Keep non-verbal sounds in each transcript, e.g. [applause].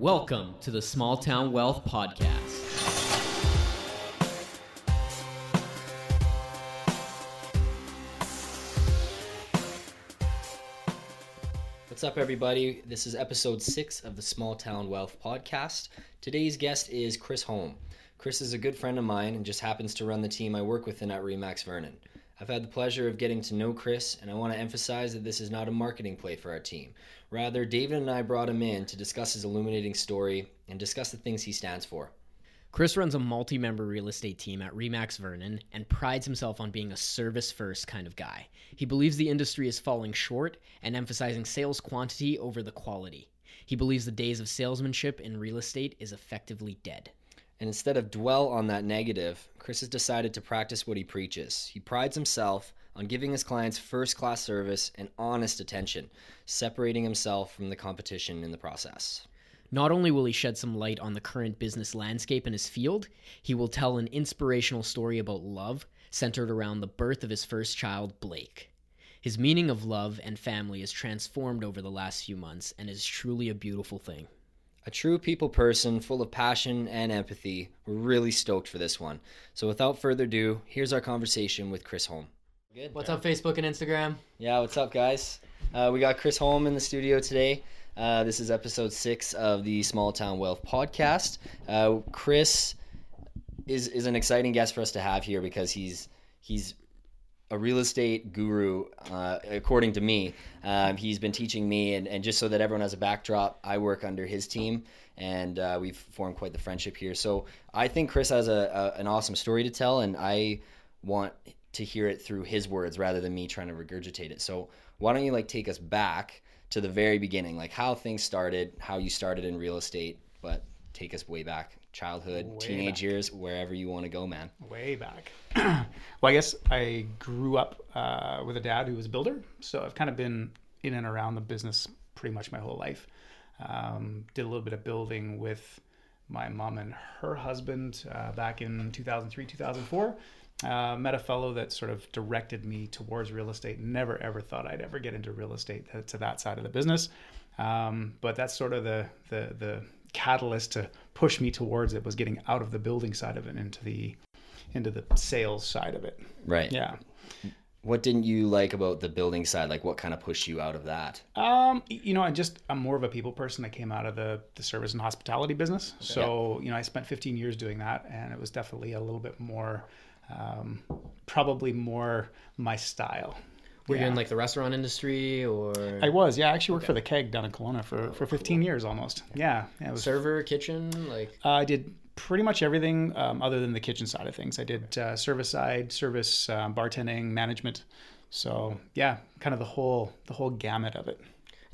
Welcome to the Small Town Wealth Podcast. What's up, everybody? This is episode six of the Small Town Wealth Podcast. Today's guest is Chris Holm. Chris is a good friend of mine and just happens to run the team I work with in at Remax Vernon. I've had the pleasure of getting to know Chris, and I want to emphasize that this is not a marketing play for our team. Rather, David and I brought him in to discuss his illuminating story and discuss the things he stands for. Chris runs a multi member real estate team at Remax Vernon and prides himself on being a service first kind of guy. He believes the industry is falling short and emphasizing sales quantity over the quality. He believes the days of salesmanship in real estate is effectively dead. And instead of dwell on that negative, Chris has decided to practice what he preaches. He prides himself on giving his clients first class service and honest attention, separating himself from the competition in the process. Not only will he shed some light on the current business landscape in his field, he will tell an inspirational story about love centered around the birth of his first child, Blake. His meaning of love and family is transformed over the last few months and is truly a beautiful thing. A true people person full of passion and empathy. We're really stoked for this one. So without further ado, here's our conversation with Chris Holm. Good. What's up, Facebook and Instagram? Yeah, what's up, guys? Uh, we got Chris Holm in the studio today. Uh, this is episode six of the Small Town Wealth podcast. Uh, Chris is is an exciting guest for us to have here because he's he's a real estate guru, uh, according to me. Um, he's been teaching me, and, and just so that everyone has a backdrop, I work under his team, and uh, we've formed quite the friendship here. So I think Chris has a, a, an awesome story to tell, and I want to hear it through his words rather than me trying to regurgitate it. So why don't you like take us back to the very beginning, like how things started, how you started in real estate, but take us way back childhood, Way teenage back. years, wherever you want to go, man. way back. [clears throat] well, I guess I grew up uh, with a dad who was a builder, so I've kind of been in and around the business pretty much my whole life. Um, did a little bit of building with my mom and her husband uh, back in 2003, 2004. Uh, met a fellow that sort of directed me towards real estate. Never ever thought I'd ever get into real estate to, that side of the business, um, but that's sort of the the the catalyst to push me towards it was getting out of the building side of it into the into the sales side of it. Right. Yeah. What didn't you like about the building side? Like, what kind of pushed you out of that? Um, you know, I just I'm more of a people person. I came out of the the service and hospitality business, so you know I spent 15 years doing that, and it was definitely a little bit more, um, probably more my style. Were you in like the restaurant industry or I was, yeah. I actually worked for the Keg down in Kelowna for, for 15 years almost. Yeah, yeah it was server, kitchen? Like, Uh, I did pretty much everything um, other than the kitchen side of things. I did uh, service side, service, um, bartending, management. So yeah, kind of the whole the whole gamut of it.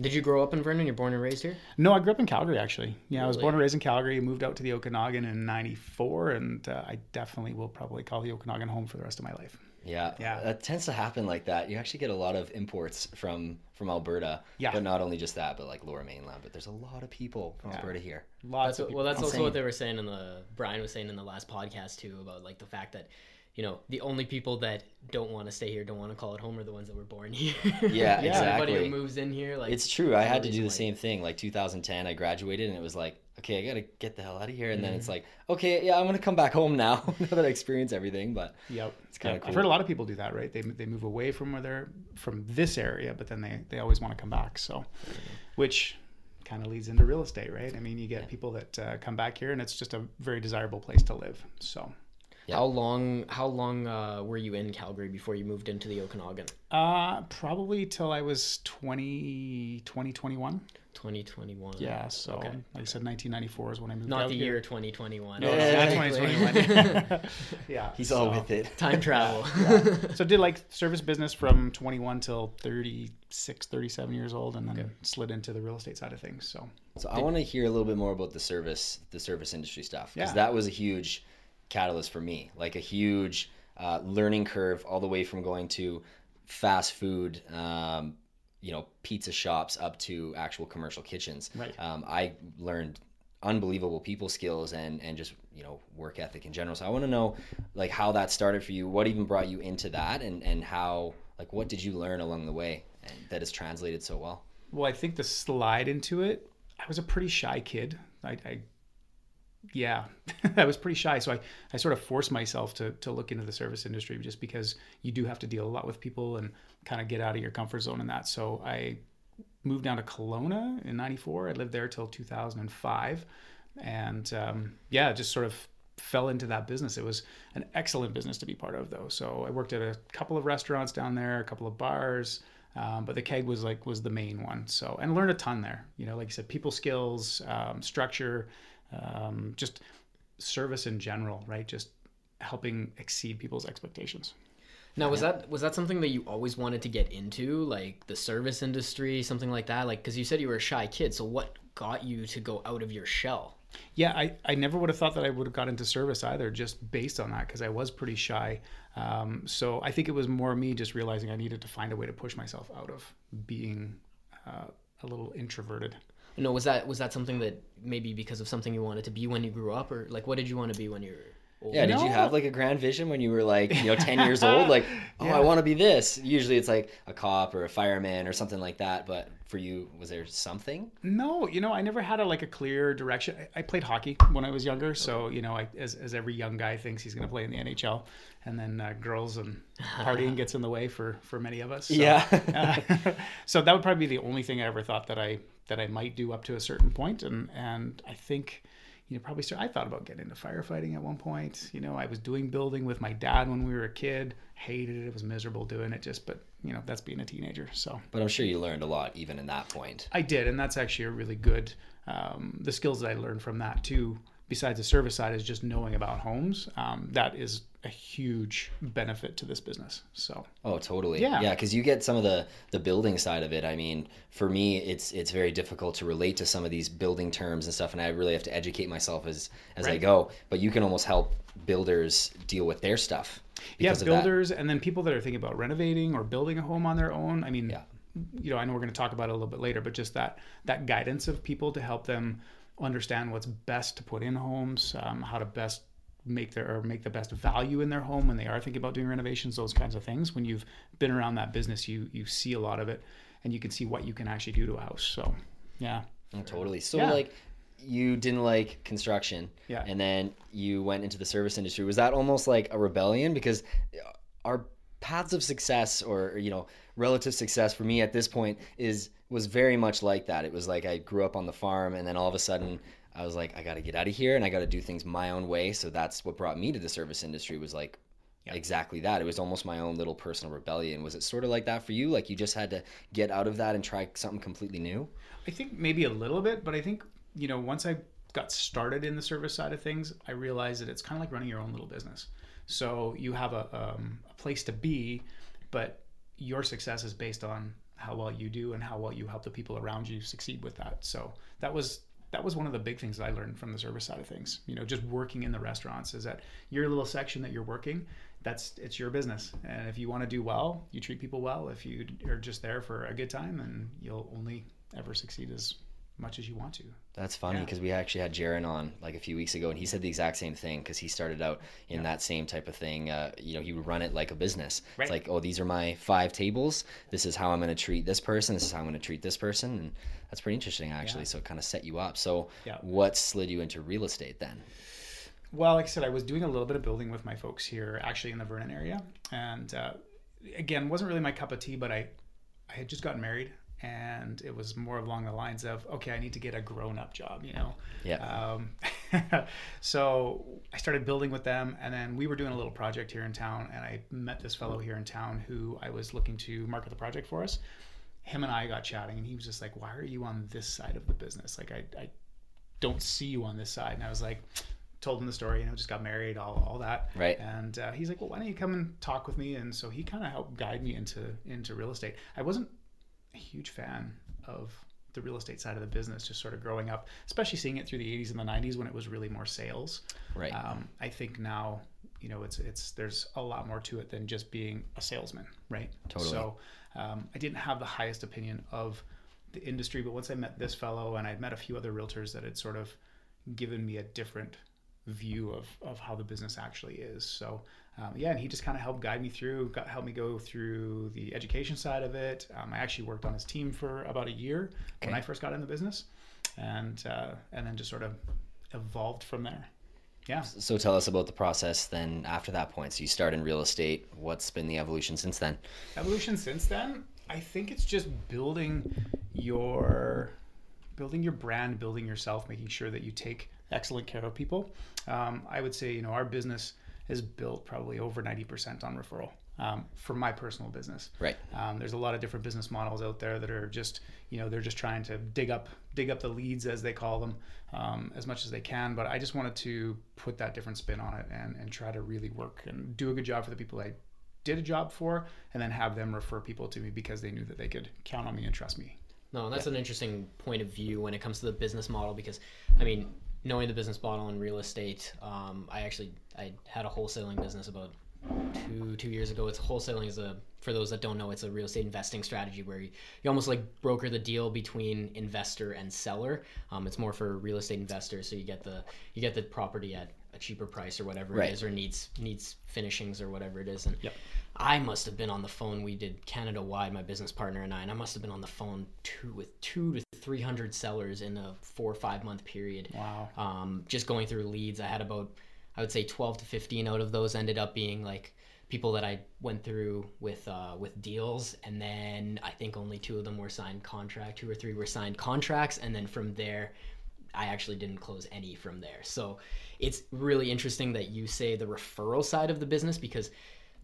did you grow up in Vernon? You're born and raised here? No, I grew up in Calgary actually. Yeah, I was born and raised in Calgary. Moved out to the Okanagan in '94, and uh, I definitely will probably call the Okanagan home for the rest of my life. Yeah, Yeah. That tends to happen like that. You actually get a lot of imports from from Alberta. Yeah. But not only just that, but like Lower Mainland. But there's a lot of people from Alberta here. Lots That's of what, people. well, that's also what they were saying in the Brian was saying in the last podcast too about like the fact that you know the only people that don't want to stay here, don't want to call it home, are the ones that were born [laughs] here. Yeah, [laughs] Everybody exactly. who moves in here, like It's true. I had to do the why- same thing. Like 2010, I graduated, and it was like, okay, I gotta get the hell out of here. And then Mm-hmm. it's like, okay, yeah, I'm gonna come back home now [laughs] now that I experience everything. But Yep. It's kinda Yep. cool. I've heard a lot of people do that, right? They, they move away from where they're from this area, but then they, they always want to come back. So, which kind of leads into real estate, right? I mean, you get people that uh, come back here, and it's just a very desirable place to live. So, Yeah. How long? How long uh, were you in Calgary before you moved into the Okanagan? uh, probably till I was 20, 20 21. 2021. Yeah. So, Okay. like I said, 1994 is when I moved Not out the here. year 2021. No, Yeah, not 2021. [laughs] [laughs] yeah. he's all with it. Time travel. [laughs] So did like service business from 21 till 36, 37 years old, and then slid into the real estate side of things. So So I want to hear a little bit more about the service, the service industry stuff, because Yeah. that was a huge catalyst for me, like a huge uh, learning curve, all the way from going to fast food, um, you know, pizza shops up to actual commercial kitchens. Right. Um, I learned unbelievable people skills and and just you know work ethic in general. So I want to know like how that started for you, what even brought you into that, and and how like what did you learn along the way and that has translated so well. Well, I think the slide into it, I was a pretty shy kid. I, I yeah, [laughs] I was pretty shy. So I, I sort of forced myself to, to look into the service industry just because you do have to deal a lot with people and kind of get out of your comfort zone in that. So I moved down to Kelowna in 94. I lived there till 2005. And um, yeah, just sort of fell into that business. It was an excellent business to be part of though. So I worked at a couple of restaurants down there, a couple of bars, um, but the keg was like was the main one. So and learned a ton there. You know, like you said, people skills, um, structure, um, just service in general, right? Just helping exceed people's expectations. Now, was that was that something that you always wanted to get into, like the service industry, something like that? Like, because you said you were a shy kid, so what got you to go out of your shell? Yeah, I, I never would have thought that I would have got into service either, just based on that, because I was pretty shy. Um, so I think it was more me just realizing I needed to find a way to push myself out of being uh, a little introverted. No, was that was that something that maybe because of something you wanted to be when you grew up, or like what did you want to be when you were old? Yeah, did you have like a grand vision when you were like, you know, 10 [laughs] years old? Like, oh, Yeah. I want to be this. Usually it's like a cop or a fireman or something like that. But for you, was there something? No, you know, I never had a like a clear direction. I, I played hockey when I was younger, so you know, I, as as every young guy thinks he's going to play in the NHL, and then uh, girls and [laughs] partying gets in the way for for many of us. So, Yeah. [laughs] uh, so that would probably be the only thing I ever thought that I that I might do up to a certain point, and and I think. You know, probably start. I thought about getting into firefighting at one point. You know, I was doing building with my dad when we were a kid. Hated it. It was miserable doing it. Just, but you know, that's being a teenager. So But I'm sure you learned a lot even in that point. I did, and that's actually a really good. Um, the skills that I learned from that too, besides the service side, is just knowing about homes. Um, that is a huge benefit to this business. So Oh, totally. Yeah. Yeah, because you get some of the the building side of it. I mean, for me, it's it's very difficult to relate to some of these building terms and stuff, and I really have to educate myself as as I go. But you can almost help builders deal with their stuff. yeah, builders, and then people that are thinking about renovating or building a home on their own. I mean, Yeah. you know, I know we're going to talk about it a little bit later, but just that that guidance of people to help them understand what's best to put in homes, um, how to best make their or make the best value in their home when they are thinking about doing renovations, those kinds of things. When you've been around that business, you you see a lot of it, and you can see what you can actually do to a house. So, yeah, Oh, totally. So Yeah. like you didn't like construction Yeah. and then you went into the service industry. Was that almost like a rebellion because our paths of success or you know relative success for me at this point is was very much like that. It was like I grew up on the farm and then all of a sudden I was like I got to get out of here and I got to do things my own way. So that's what brought me to the service industry was like Yeah. exactly that. It was almost my own little personal rebellion. Was it sort of like that for you? Like you just had to get out of that and try something completely new? I think maybe a little bit, but I think you know once I got started in the service side of things, I realized that it's kind of like running your own little business. So you have a, um, a place to be, but your success is based on how well you do and how well you help the people around you succeed with that. So that was that was one of the big things I learned from the service side of things. You know, just working in the restaurants is that your little section that you're working, that's it's your business. And if you want to do well, you treat people well. If you are just there for a good time, then you'll only ever succeed as much as you want to. That's funny Yeah. because we actually had Jaron on like a few weeks ago, and he said the exact same thing because he started out in that same type of thing. Uh, you know, he would run it like a business. Right. It's like, oh, these are my five tables. This is how I'm going to treat this person. This is how I'm going to treat this person, and that's pretty interesting actually. So it kind of set you up. So Yeah. what slid you into real estate then? Well, like I said, I was doing a little bit of building with my folks here, actually in the Vernon area, and uh, again, wasn't really my cup of tea. But I, I had just gotten married, and it was more along the lines of, okay, I need to get a grown-up job, you know. Yeah. Um, [laughs] so I started building with them, and then we were doing a little project here in town, and I met this fellow here in town who I was looking to market the project for us. Him and I got chatting, and he was just like, "Why are you on this side of the business? Like, I, I don't see you on this side." And I was like, told him the story, you know, just got married, all, all that. Right. And uh, he's like, well, why don't you come and talk with me? And so he kind of helped guide me into into real estate. I wasn't a huge fan of the real estate side of the business, just sort of growing up, especially seeing it through the 80s and the 90s when it was really more sales. Right. Um, I think now, you know, it's it's there's a lot more to it than just being a salesman, right? Totally. So um, I didn't have the highest opinion of the industry, but once I met this fellow and I'd met a few other realtors that had sort of given me a different view of, of how the business actually is. So um, yeah, and he just kind of helped guide me through, got helped me go through the education side of it. Um, I actually worked on his team for about a year when I first got in the business. and uh, and then just sort of evolved from there. Yeah. So tell us about the process then after that point. So you start in real estate. What's been the evolution since then? Evolution since then, I think it's just building your building your brand, building yourself, making sure that you take excellent care of people. Um, I would say, you know, our business is built probably over 90% on referral um, for my personal business. Right. Um, there's a lot of different business models out there that are just, you know, they're just trying to dig up, dig up the leads as they call them, um, as much as they can. But I just wanted to put that different spin on it and, and try to really work and do a good job for the people I did a job for, and then have them refer people to me because they knew that they could count on me and trust me. No, that's an interesting point of view when it comes to the business model because, I mean, knowing the business model in real estate, um, I actually I had a wholesaling business about two two years ago. It's wholesaling is a for those that don't know, it's a real estate investing strategy where you, you almost like broker the deal between investor and seller. Um, it's more for real estate investors, so you get the you get the property at a cheaper price or whatever Right. it is, or needs needs finishings or whatever it is. And Yep. I must have been on the phone. We did Canada wide, my business partner and I, and I must have been on the phone two with two to three hundred sellers in a four or five month period. Wow. Um, just going through leads, I had about I would say twelve to fifteen out of those ended up being like people that I went through with uh, with deals, and then I think only two of them were signed contract. Two or three were signed contracts, and then from there. I actually didn't close any from there. So it's really interesting that you say the referral side of the business because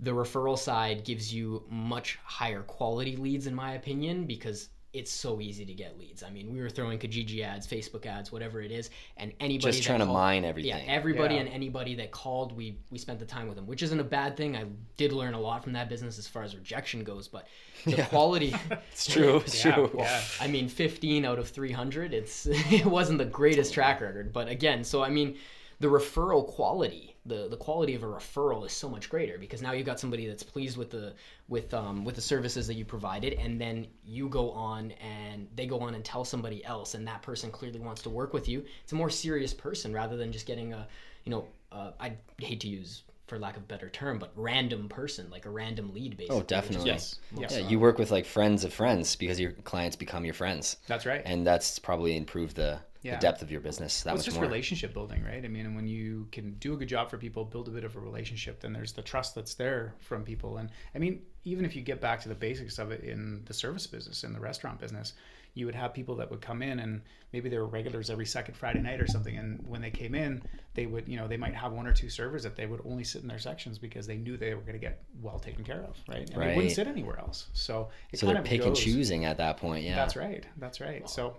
the referral side gives you much higher quality leads in my opinion because it's so easy to get leads. I mean, we were throwing Kijiji ads, Facebook ads, whatever it is, and anybody Just that trying to called- mine yeah, everything. everybody Yeah. and anybody that called, we we spent the time with them, which isn't a bad thing. I did learn a lot from that business as far as rejection goes, but the quality. [laughs] It's true. It's Yeah, true. yeah. I mean, 15 out of 300. It's [laughs] it wasn't the greatest track record, but again, so I mean, the referral quality, the the quality of a referral is so much greater because now you've got somebody that's pleased with the with um with the services that you provided, and then you go on and they go on and tell somebody else, and that person clearly wants to work with you. It's a more serious person rather than just getting a, you know, uh, I hate to use for lack of a better term, but random person, like a random lead, basically. Oh, definitely. Yes. most- Yes. Yeah, you work with like friends of friends because your clients become your friends, That's right. and that's probably improved the, Yeah. the depth of your business that Well, it's just more. relationship building, right? I mean, and when you can do a good job for people, build a bit of a relationship, then there's the trust that's there from people. And I mean, even if you get back to the basics of it in the service business, in the restaurant business, you would have people that would come in and maybe they were regulars every second Friday night or something. And when they came in, they would, you know, they might have one or two servers that they would only sit in their sections because they knew they were going to get well taken care of, right? And they Right. wouldn't sit anywhere else. So it so kind they're pick and choosing at that point. Yeah, That's right. That's right. So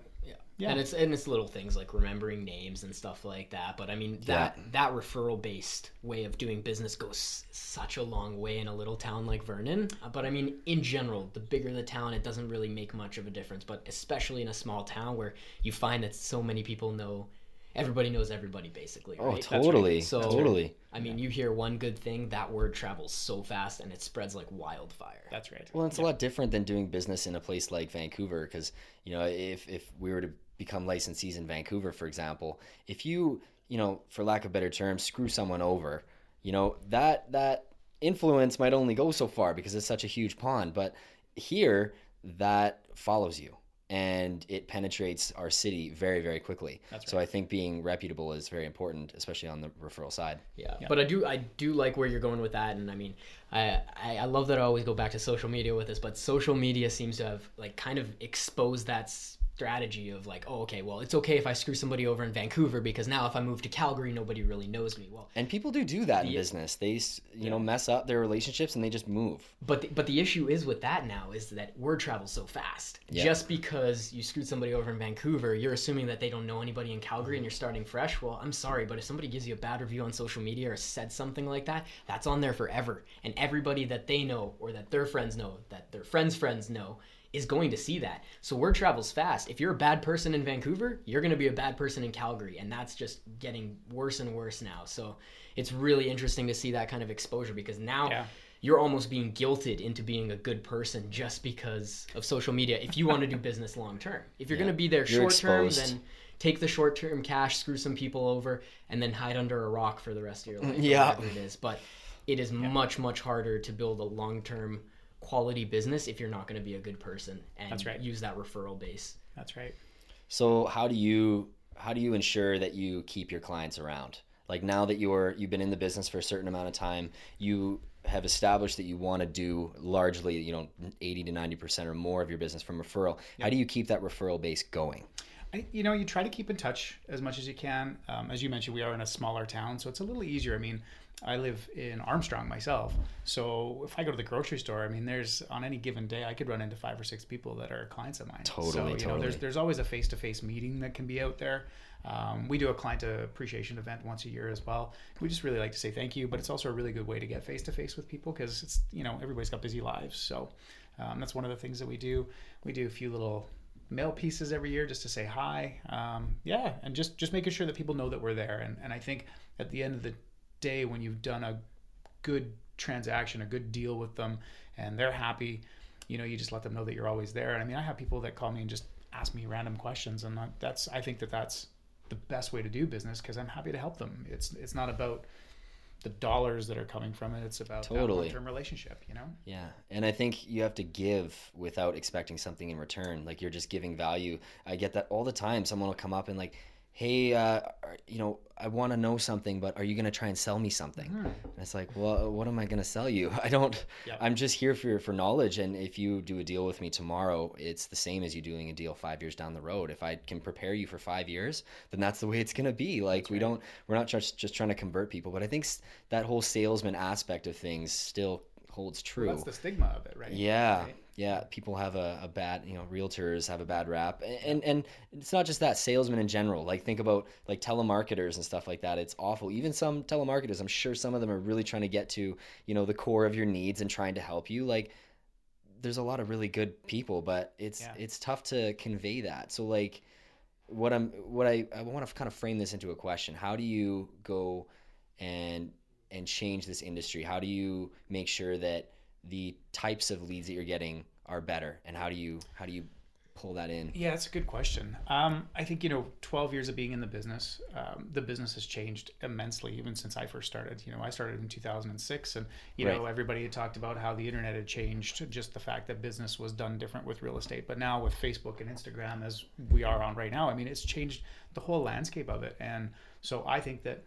Yeah. Yeah. And it's and it's little things like remembering names and stuff like that. But I mean that that referral based way of doing business goes such a long way in a little town like Vernon. Uh, But I mean in general, the bigger the town, it doesn't really make much of a difference. But especially in a small town where you find that so many people know everybody knows everybody basically. Oh, right? totally, So- totally. I mean, you hear one good thing, that word travels so fast and it spreads like wildfire. that's right. Well, it's a lot different than doing business in a place like Vancouver because you know if if we were to become licensees in Vancouver, for example, if you you know for lack of better terms screw someone over, you know that that influence might only go so far because it's such a huge pond, but here that follows you and it penetrates our city very very quickly. That's So I think being reputable is very important, especially on the referral side. Yeah, but I do I do like where you're going with that, and I mean, I, I I love that I always go back to social media with this, but social media seems to have like kind of exposed that strategy of like, oh, okay, well, it's okay if I screw somebody over in Vancouver because now if I move to Calgary, nobody really knows me. Well, And people do do that in The- business. They you know mess up their relationships and they just move. But the, but the issue is with that now is that word travels so fast. Yeah. Just because you screwed somebody over in Vancouver, you're assuming that they don't know anybody in Calgary and you're starting fresh. Well, I'm sorry, but if somebody gives you a bad review on social media or said something like that, that's on there forever. And everybody that they know or that their friends know, that their friends' friends know, is going to see that. So word travels fast. If you're a bad person in Vancouver, you're going to be a bad person in Calgary, and that's just getting worse and worse now. So it's really interesting to see that kind of exposure because now Yeah. you're almost being guilted into being a good person just because of social media if you want to do [laughs] business long term. If you're Yeah. going to be there short term, then take the short term cash, screw some people over, and then hide under a rock for the rest of your life. Yeah. It is. But it is much, much harder to build a long term quality business if you're not going to be a good person and That's right. use that referral base. That's right. So how do you how do you ensure that you keep your clients around? Like now that you're you've been in the business for a certain amount of time, you have established that you want to do largely, you know, 80 to 90% or more of your business from referral. How do you keep that referral base going? I, you know, you try to keep in touch as much as you can. Um, as you mentioned, we are in a smaller town, so it's a little easier. I mean, I live in Armstrong myself, so if I go to the grocery store, I mean, there's on any given day I could run into five or six people that are clients of mine. Totally, so, you totally. Know, there's there's always a face to face meeting that can be out there. Um, we do a client appreciation event once a year as well. We just really like to say thank you, but it's also a really good way to get face to face with people because it's you know everybody's got busy lives, so um, that's one of the things that we do. We do a few little mail pieces every year just to say hi. Um, yeah, and just just making sure that people know that we're there. And and I think at the end of the day, when you've done a good transaction, a good deal with them, and they're happy, you know, you just let them know that you're always there. And I mean, I have people that call me and just ask me random questions, and that's I think that that's the best way to do business because I'm happy to help them. It's it's not about the dollars that are coming from it. It's about Totally. that long-term relationship, you know? Yeah. And I think you have to give without expecting something in return. Like you're just giving value. I get that all the time. Someone will come up and like, hey, uh, you know, I want to know something, but are you going to try and sell me something? And it's like, well, what am I going to sell you? [laughs] I don't, Yeah. I'm just here for, for knowledge. And if you do a deal with me tomorrow, it's the same as you doing a deal five years down the road. If I can prepare you for five years, then that's the way it's going to be. Like we don't, we're not just, just trying to convert people, but I think that whole salesman aspect of things still holds true. That's the stigma of it, right? Yeah, Right? Yeah. People have a, a bad, you know, realtors have a bad rap, and, and it's not just that. Salesmen in general, like think about like telemarketers and stuff like that. It's awful. Even some telemarketers, I'm sure some of them are really trying to get to you know the core of your needs and trying to help you. Like there's a lot of really good people, but it's Yeah. it's tough to convey that. So like what I'm what I I want to kind of frame this into a question. How do you go and and change this industry? How do you make sure that the types of leads that you're getting are better and how do you how do you pull that in? Yeah, that's a good question. Um, I think you know, 12 years of being in the business, um, the business has changed immensely even since I first started. You know, I started in 2006, and you know, everybody had talked about how the internet had changed, just the fact that business was done different with real estate. But now with Facebook and Instagram, as we are on right now, I mean, it's changed the whole landscape of it. And so I think that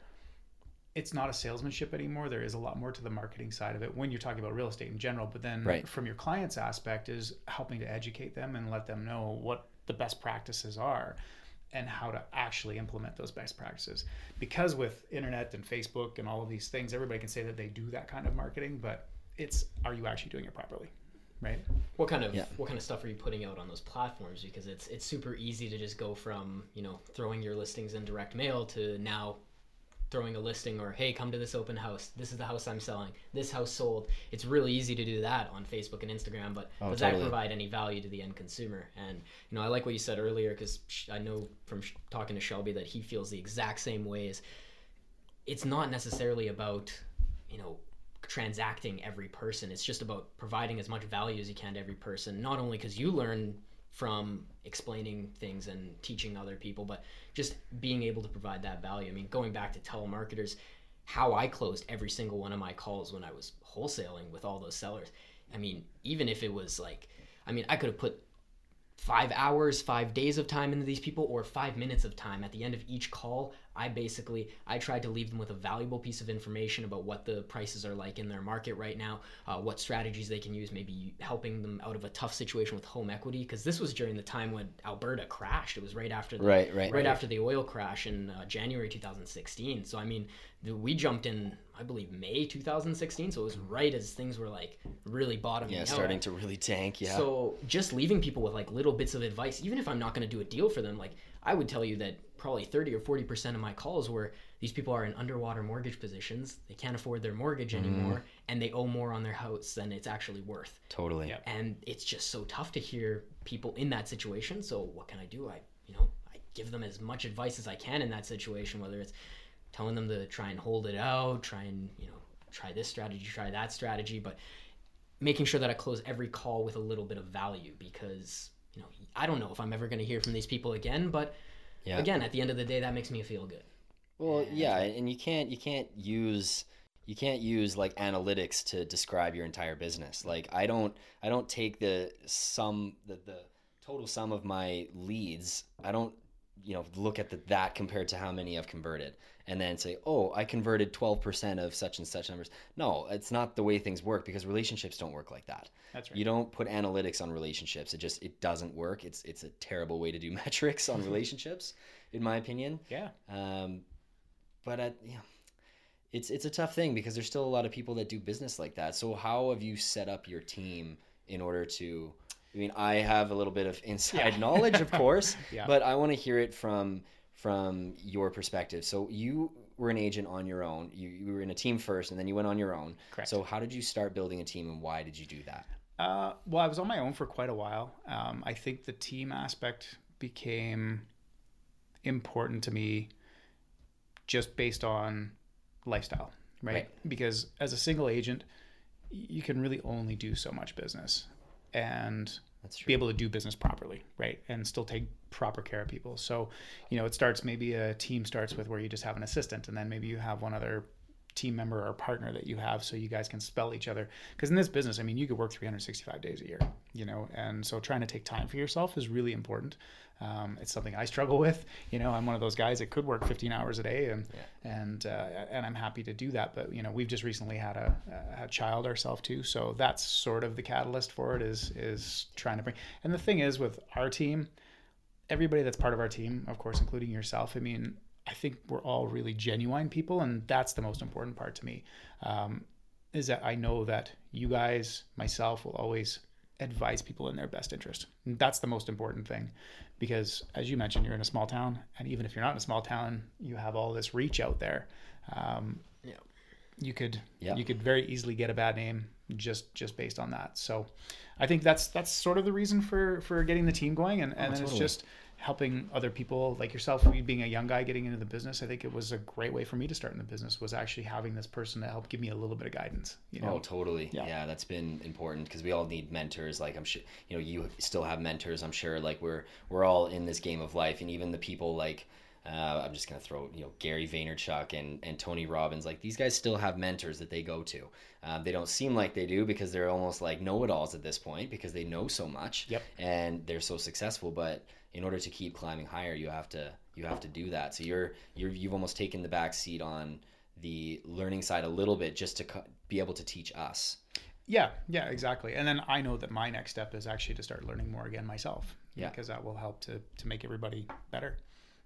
it's not a salesmanship anymore. There is a lot more to the marketing side of it when you're talking about real estate in general. But then Right. from your client's aspect is helping to educate them and let them know what the best practices are and how to actually implement those best practices. Because with internet and Facebook and all of these things, everybody can say that they do that kind of marketing, but it's are you actually doing it properly? Right? What kind of Yeah. what kind of stuff are you putting out on those platforms? Because it's it's super easy to just go from you know throwing your listings in direct mail to now throwing a listing or hey come to this open house. This is the house i'm selling. This house sold. It's really easy to do that on facebook and instagram but Oh, does totally. that provide any value to the end consumer? And you know i like what you said earlier because i know from sh- talking to shelby that he feels the exact same way as it's not necessarily about you know transacting every person. It's just about providing as much value as you can to every person not only because you learn from explaining things and teaching other people but just being able to provide that value i mean going back to telemarketers how i closed every single one of my calls when i was wholesaling with all those sellers i mean even if it was like i mean i could have put five hours, five days of time into these people, or five minutes of time at the end of each call. I basically I tried to leave them with a valuable piece of information about what the prices are like in their market right now, uh, what strategies they can use, maybe helping them out of a tough situation with home equity. Because this was during the time when Alberta crashed. It was right after the, Right, right. right after the oil crash in uh, January 2016. So I mean, the, we jumped in, I believe May 2016. So it was right as things were like really bottoming Yeah, out. starting to really tank. Yeah. So just leaving people with like little bits of advice, even if I'm not going to do a deal for them, like I would tell you that probably 30 or 40 percent of my calls were these people are in underwater mortgage positions, they can't afford their mortgage Mm-hmm. anymore, and they owe more on their house than it's actually worth. totally. Yeah. And it's just so tough to hear people in that situation. So what can I do? I you know I give them as much advice as I can in that situation, whether it's telling them to try and hold it out, try and you know try this strategy, try that strategy, but making sure that I close every call with a little bit of value because you know I don't know if I'm ever going to hear from these people again, but Yeah. again at the end of the day that makes me feel good. Well, yeah, and you can't you can't use you can't use like analytics to describe your entire business. Like I don't I don't take the sum the the total sum of my leads. I don't you know look at the, that compared to how many I've converted and then say oh I converted 12% of such and such numbers no it's not the way things work because relationships don't work like that That's right. you don't put analytics on relationships it just it doesn't work it's it's a terrible way to do [laughs] metrics on [laughs] relationships in my opinion Yeah. um, but I, yeah, it's it's a tough thing because there's still a lot of people that do business like that. So how have you set up your team in order to? I mean, I have a little bit of inside Yeah. knowledge, of [laughs] course, Yeah. but I want to hear it from from your perspective. So you were an agent on your own. You, you were in a team first, and then you went on your own. Correct. So how did you start building a team, and why did you do that? Uh, well, I was on my own for quite a while. Um, I think the team aspect became important to me just based on lifestyle, right? Right. Because as a single agent, you can really only do so much business and be able to do business properly, right? And still take proper care of people. So, you know, it starts maybe a team starts with where you just have an assistant and then maybe you have one other team member or partner that you have so you guys can spell each other because in this business i mean you could work 365 days a year you know and so trying to take time for yourself is really important um, it's something i struggle [laughs] with you know i'm one of those guys that could work 15 hours a day and and uh, and i'm happy to do that but you know we've just recently had a, a child ourselves too so that's sort of the catalyst for it is is trying to bring and the thing is with our team everybody that's part of our team, of course, including yourself. I mean, I think we're all really genuine people, and that's the most important part to me. Um, is that I know that you guys, myself, will always advise people in their best interest. And that's the most important thing, because as you mentioned, you're in a small town, and even if you're not in a small town, you have all this reach out there. Um, Yeah. you could Yeah. you could very easily get a bad name just just based on that. So I think that's that's sort of the reason for for getting the team going and, and then it's just helping other people like yourself being a young guy getting into the business. I think it was a great way for me to start in the business was actually having this person to help give me a little bit of guidance. You know, Oh, totally. Yeah. Yeah. that's been important because we all need mentors. Like I'm sure, you know, you still have mentors. I'm sure, like we're we're all in this game of life, and even the people like. Uh, I'm just gonna throw you know Gary Vaynerchuk and, and Tony Robbins like these guys still have mentors that they go to. Um, they don't seem like they do because they're almost like know-it-alls at this point because they know so much Yep. and they're so successful. But in order to keep climbing higher, you have to you have to do that. So you're you're you've almost taken the back seat on the learning side a little bit just to co- be able to teach us. Yeah, yeah, exactly. And then I know that my next step is actually to start learning more again myself. Yeah. Because that will help to to make everybody better.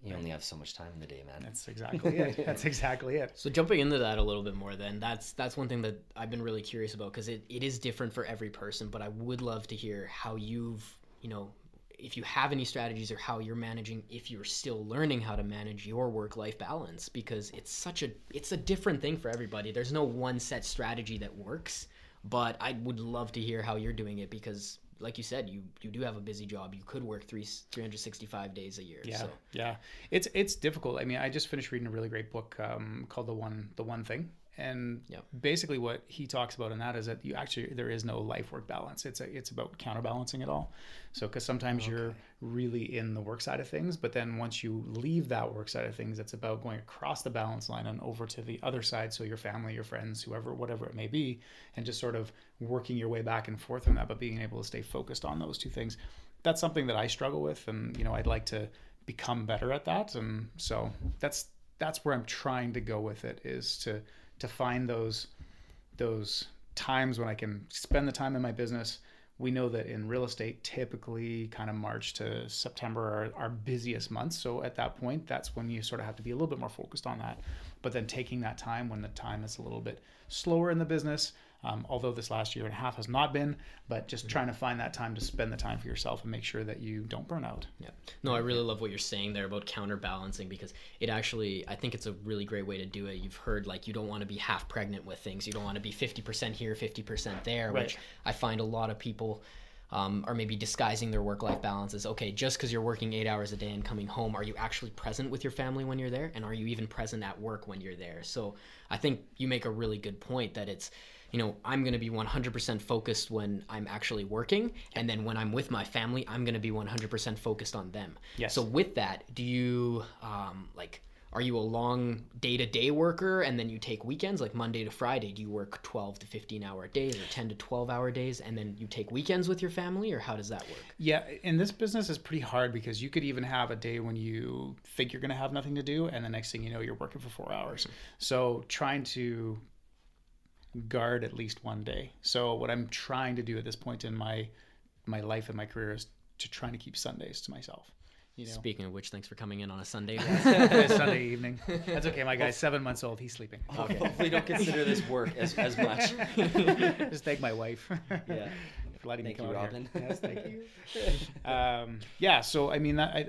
You only have so much time in the day, man. That's exactly it. [laughs] That's exactly it. So jumping into that a little bit more, then that's that's one thing that I've been really curious about because it, it is different for every person. But I would love to hear how you've you know if you have any strategies or how you're managing if you're still learning how to manage your work life balance because it's such a it's a different thing for everybody. There's no one set strategy that works. But I would love to hear how you're doing it because, like you said, you you do have a busy job. You could work three 365 days a year. Yeah, So yeah. It's it's difficult. I mean, I just finished reading a really great book um, called the one the one thing, and Yeah. basically what he talks about in that is that you actually there is no life work balance. It's a, it's about counterbalancing it all. So because sometimes you're really in the work side of things, but then once you leave that work side of things, it's about going across the balance line and over to the other side. So your family, your friends, whoever, whatever it may be, and just sort of working your way back and forth on that, but being able to stay focused on those two things. That's something that I struggle with, and you know, I'd like to become better at that. And so that's that's where I'm trying to go with it is to to find those those times when I can spend the time in my business. We know that in real estate, typically kind of March to September are our busiest months. So at that point, that's when you sort of have to be a little bit more focused on that. But then taking that time when the time is a little bit slower in the business, um, although this last year and a half has not been, but just trying to find that time to spend the time for yourself and make sure that you don't burn out. Yeah. No, I really love what you're saying there about counterbalancing because it actually, I think it's a really great way to do it. You've heard like you don't want to be half pregnant with things. You don't want to be 50% here, 50% there, Right. which I find a lot of people um, are maybe disguising their work life balance as okay, just because you're working eight hours a day and coming home, are you actually present with your family when you're there? And are you even present at work when you're there? So I think you make a really good point that it's, you know, I'm going to be 100% focused when I'm actually working. And then when I'm with my family, I'm going to be 100% focused on them. Yes. So with that, do you um, like are you a long day to day worker and then you take weekends like Monday to Friday? Do you work 12 to 15 hour days or 10 to 12 hour days and then you take weekends with your family or how does that work? Yeah, and this business is pretty hard because you could even have a day when you think you're going to have nothing to do, and the next thing you know, you're working for four hours. So trying to guard at least one day. So what I'm trying to do at this point in my my life and my career is to trying to keep Sundays to myself. You know, Speaking of which, thanks for coming in on a Sunday. [laughs] Sunday evening. That's okay. My guy's seven months old. He's sleeping. Hopefully, don't consider this work as, as much. [laughs] Just thank my wife. [laughs] Yeah. For letting Thank me you, out Robin. here. [laughs] Yes, thank you. [laughs] um, yeah, so I mean, that, I,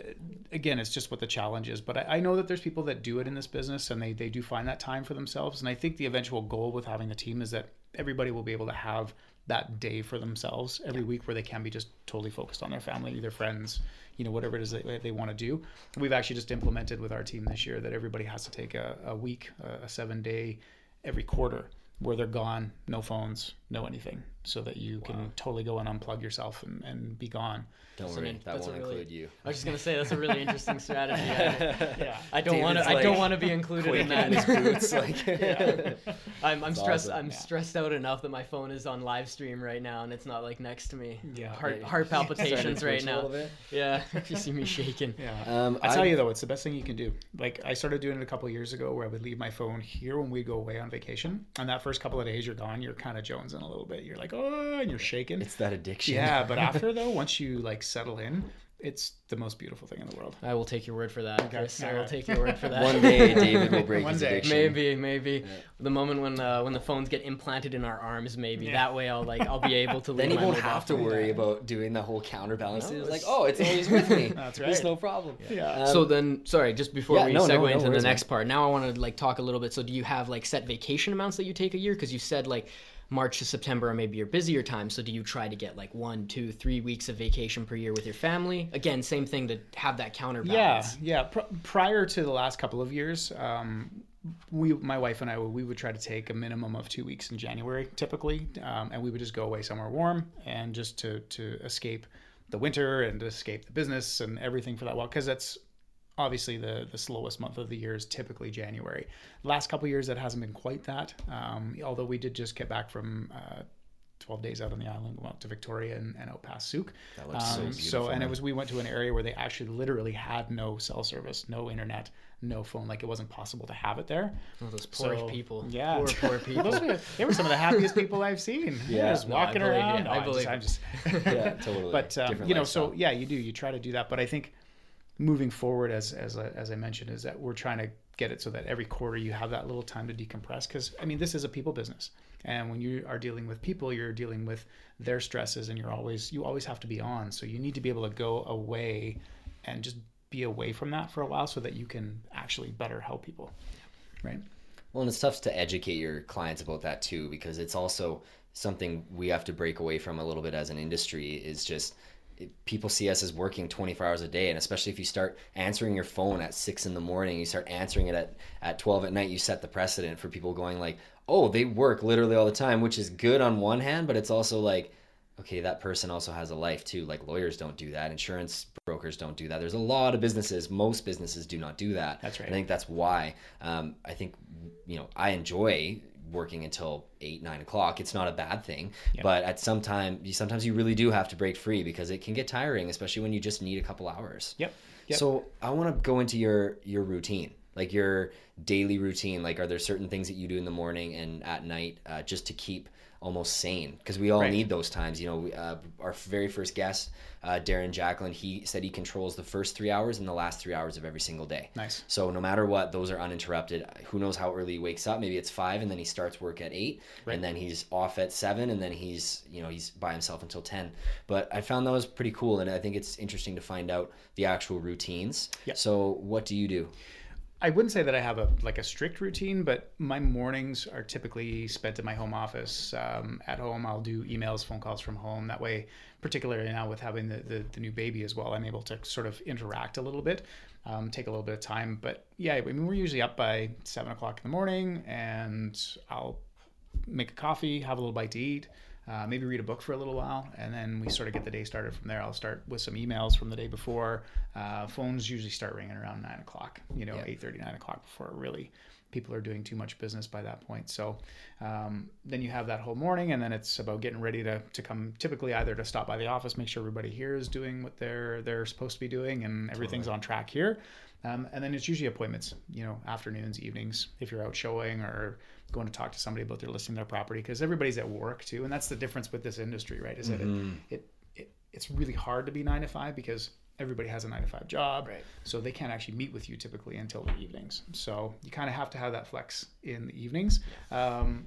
again, it's just what the challenge is. But I, I know that there's people that do it in this business, and they they do find that time for themselves. And I think the eventual goal with having the team is that everybody will be able to have that day for themselves every week where they can be just totally focused on their family, their friends, you know, whatever it is that they want to do. We've actually just implemented with our team this year that everybody has to take a, a week, a, a seven day every quarter where they're gone, no phones, no anything, so that you can totally go and unplug yourself and, and be gone. Don't That's an worry, in- that won't really- include you. I was just gonna say that's a really interesting [laughs] strategy. I, Yeah. I don't want to. David's I don't want to be included in Quaking in that. his boots, [laughs] like. [laughs] I'm, I'm It's stressed. awesome. I'm Yeah. stressed out enough that my phone is on live stream right now and it's not like next to me. Yeah. Heart Yeah. heart palpitations right now. Yeah, if you see me shaking. Yeah. Um, I tell I- you though, it's the best thing you can do. Like I started doing it a couple of years ago, where I would leave my phone here when we go away on vacation. And that first couple of days, you're gone. You're kind of jonesing a little bit. You're like, oh, and you're shaking. It's that addiction. yeah, [laughs] but after though, once you like settle in, it's the most beautiful thing in the world. I will take your word for that, Okay. Chris. I will take your word for that. One day, David will [laughs] break One his day. addiction. Maybe, maybe the moment when uh, when the phones get implanted in our arms, maybe Yeah. that way I'll like I'll be able to. [laughs] Then leave he my won't have to phone. worry about doing the whole counterbalance. No, it's like, oh, it's always with me. That's right. There's right. no problem. Yeah. Um, So then, sorry, just before yeah, we no, segue no, no into worries, the man. next part, now I want to like talk a little bit. So, do you have like set vacation amounts that you take a year? Because you said like March to September are maybe your busier time. So, do you try to get like one, two, three weeks of vacation per year with your family? Again, same thing to have that Yeah, counterbalance. yeah. Pr- prior to the last couple of years, um, we, my wife and I, we would try to take a minimum of two weeks in January, typically, um, and we would just go away somewhere warm and just to to escape the winter and escape the business and everything for that while, because that's obviously the the slowest month of the year is typically January. Last couple of years, that hasn't been quite that. Um, although we did just get back from. Uh, 12 days out on the island, went to Victoria and, and out past Sooke. That looks so Um, beautiful, and it was we went to an area where they actually literally had no cell service, no internet, no phone. Like it wasn't possible to have it there. Oh, those poor So, people. yeah. Poor, poor [laughs] people. Those were, they were some of the happiest [laughs] people I've seen. Yeah. just No, I walking believe around. I No, believe I'm just, I'm [laughs] just Yeah, totally. But um, you know, so yeah, you do. You try to do that. But I think moving forward, as as I, as I mentioned, is that we're trying to get it so that every quarter you have that little time to decompress. Because I mean, this is a people business, and when you are dealing with people, you're dealing with their stresses, and you're always you always have to be on. So you need to be able to go away and just be away from that for a while, so that you can actually better help people. Right. Well, and it's tough to educate your clients about that too, because it's also something we have to break away from a little bit as an industry. Is just people see us as working 24 hours a day, and especially if you start answering your phone at six in the morning, you start answering it at at 12 at night, you set the precedent for people going like, oh, they work literally all the time, which is good on one hand, but it's also like okay, that person also has a life too. Like lawyers don't do that, insurance brokers don't do that. There's a lot of businesses, most businesses do not do that. That's right. I think that's why um, I think you know I enjoy working until eight nine o'clock. It's not a bad thing, but at some time, you, sometimes you really do have to break free because it can get tiring, especially when you just need a couple hours. Yep. Yep. So I want to go into your your routine, like your daily routine. Like, are there certain things that you do in the morning and at night uh, just to keep almost sane? Because we all Right. need those times. You know, we, uh, our very first guest, uh, Darren Jacqueline, he said he controls the first three hours and the last three hours of every single day. Nice. So no matter what, those are uninterrupted. Who knows how early he wakes up? Maybe it's five, and then he starts work at eight, and then he's off at seven, and then he's you know he's by himself until ten. But I found that was pretty cool, and I think it's interesting to find out the actual routines. Yep. So what do you do? I wouldn't say that I have a like a strict routine, but my mornings are typically spent in my home office. Um, at home, I'll do emails, phone calls from home. That way, particularly now with having the, the, the new baby as well, I'm able to sort of interact a little bit, um, take a little bit of time. But yeah, I mean, we're usually up by seven o'clock in the morning, and I'll make a coffee, have a little bite to eat. Uh, maybe read a book for a little while, and then we sort of get the day started from there. I'll start with some emails from the day before. Uh, phones usually start ringing around nine o'clock, you know, Yeah. eight thirty, nine o'clock before it really people are doing too much business by that point. So um, then you have that whole morning, and then it's about getting ready to, to come. Typically, either to stop by the office, make sure everybody here is doing what they're they're supposed to be doing, and everything's on track here. Um, and then it's usually appointments, you know, afternoons, evenings, if you're out showing or going to talk to somebody about their listing their property, because everybody's at work too, and that's the difference with this industry, right? Is that Mm-hmm. it, it, it it's really hard to be nine to five because everybody has a nine to five job, Right. so they can't actually meet with you typically until the evenings. So you kind of have to have that flex in the evenings. Um,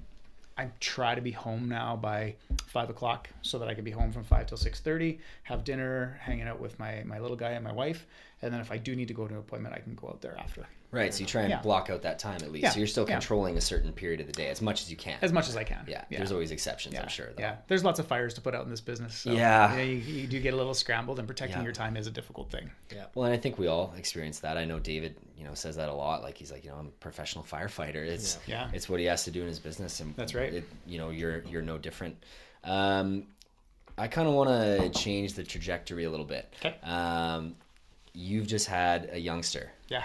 I try to be home now by five o'clock so that I can be home from five till six thirty, have dinner, hanging out with my my little guy and my wife, and then if I do need to go to an appointment, I can go out there after Right. So you try and Yeah. block out that time at least. Yeah, So you're still yeah. controlling a certain period of the day as much as you can. as much as I can. yeah, There's always exceptions, yeah, I'm sure. Though. Yeah, there's lots of fires to put out in this business. So, Yeah. you, you do get a little scrambled, and protecting Yeah. your time is a difficult thing. Yeah. Well, and I think we all experience that. I know David, you know, says that a lot. Like he's like, you know, I'm a professional firefighter. It's Yeah. Yeah. it's what he has to do in his business, and That's right. It, you know, you're you're no different. Um, I kind of want to change the trajectory a little bit. Okay. Um, you've just had a youngster. Yeah.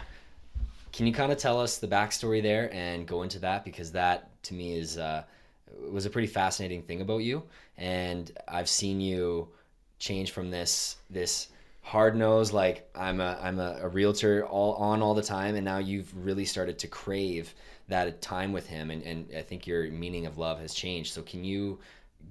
Can you kind of tell us the backstory there and go into that because that to me is uh, was a pretty fascinating thing about you, and I've seen you change from this this hard nose like I'm a I'm a, a realtor all on all the time, and now you've really started to crave that time with him, and and I think your meaning of love has changed. So can you?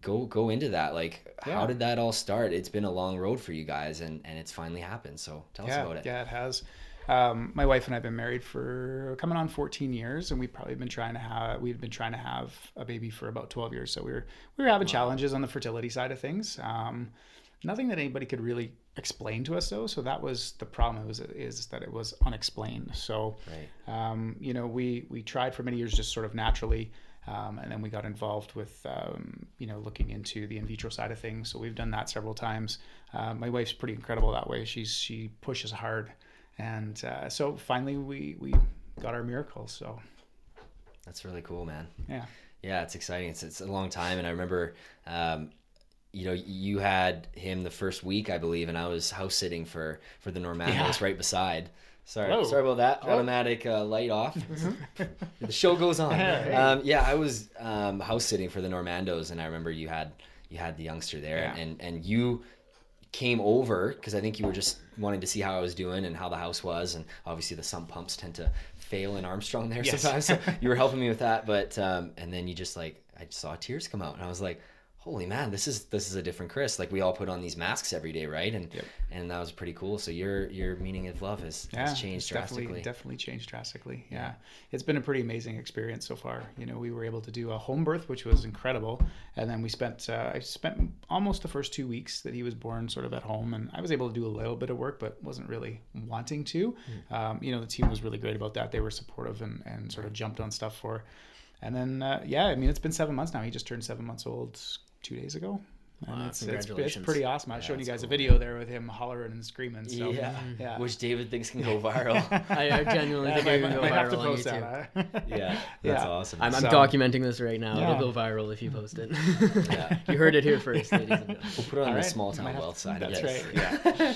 Go go into that. Like, how did that all start? It's been a long road for you guys, and and it's finally happened. So tell us about it. Yeah, it has. Um, my wife and I have been married for coming on 14 years, and we've probably been trying to have we've been trying to have a baby for about 12 years. So we were we were having challenges on the fertility side of things. Um, nothing that anybody could really explain to us though. So that was the problem. It was is that it was unexplained. So Right. um, you know we we tried for many years just sort of naturally. Um, and then we got involved with, um, you know, looking into the in vitro side of things. So we've done that several times. Uh, my wife's pretty incredible that way. She's she pushes hard, and uh, so finally we we got our miracle. So That's really cool, man. yeah, Yeah, it's exciting. It's it's a long time, and I remember, um, you know, you had him the first week, I believe, and I was house sitting for for the Normandos Yeah. right beside. Sorry, Hello. sorry about that. Automatic uh, light off. [laughs] the show goes on. [laughs] Um, yeah, I was um, house sitting for the Normandos, and I remember you had you had the youngster there, Yeah. and and you came over because I think you were just wanting to see how I was doing and how the house was, and obviously the sump pumps tend to fail in Armstrong there Yes. sometimes. So [laughs] you were helping me with that, but um, and then you just like I saw tears come out, and I was like, "Holy man, this is this is a different Chris." Like we all put on these masks every day, right? And Yep. and that was pretty cool. So your your meaning of love has, yeah, has changed it's definitely drastically. definitely changed drastically. Yeah. it's been a pretty amazing experience so far. You know, we were able to do a home birth, which was incredible, and then we spent uh, I spent almost the first two weeks that he was born sort of at home, and I was able to do a little bit of work, but wasn't really wanting to. Um, you know, the team was really great about that. They were supportive and and sort of jumped on stuff for. And then uh, yeah, I mean, it's been seven months now. He just turned seven months old two days ago. And Wow, it's, it's, it's pretty awesome. I was Yeah, showing you that's guys a cool. video there with him hollering and screaming. So, yeah. [laughs] yeah. which David thinks can go viral. [laughs] I, I genuinely think I you're go might have to viral on YouTube. [laughs] that. huh? yeah, that's Yeah. awesome. I'm, I'm So- documenting this right now. Yeah. It'll go viral if you post it. Yeah. you heard it here first, ladies and gentlemen. we'll put it on All the right. small town have wealth side. That's yes. right.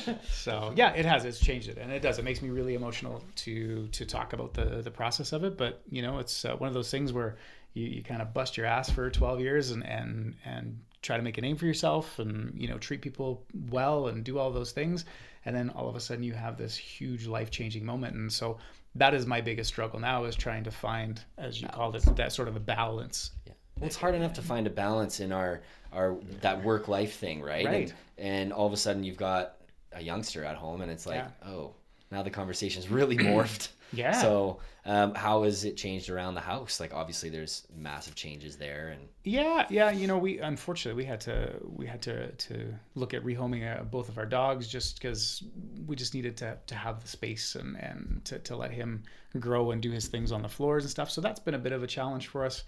Yeah. so yeah, it has. It's changed it, and it does. It makes me really emotional to to talk about the the process of it. But you know, it's uh, one of those things where you, you kind of bust your ass for 12 years and and and try to make a name for yourself, and you know, treat people well and do all those things, and then all of a sudden you have this huge life changing moment, and so. That is my biggest struggle now is trying to find, as you called it, that sort of a balance. Yeah. Well, it's hard enough to find a balance in our our that work life thing, right? Right. And, and all of a sudden you've got a youngster at home, and it's like, Yeah. oh, now the conversation's really [clears throat] morphed. Yeah. So, um, how has it changed around the house? Like, obviously, there's massive changes there, and Yeah, yeah. You know, we unfortunately we had to we had to to look at rehoming uh, both of our dogs just because we just needed to to have the space and and to to let him grow and do his things on the floors and stuff. So that's been a bit of a challenge for us.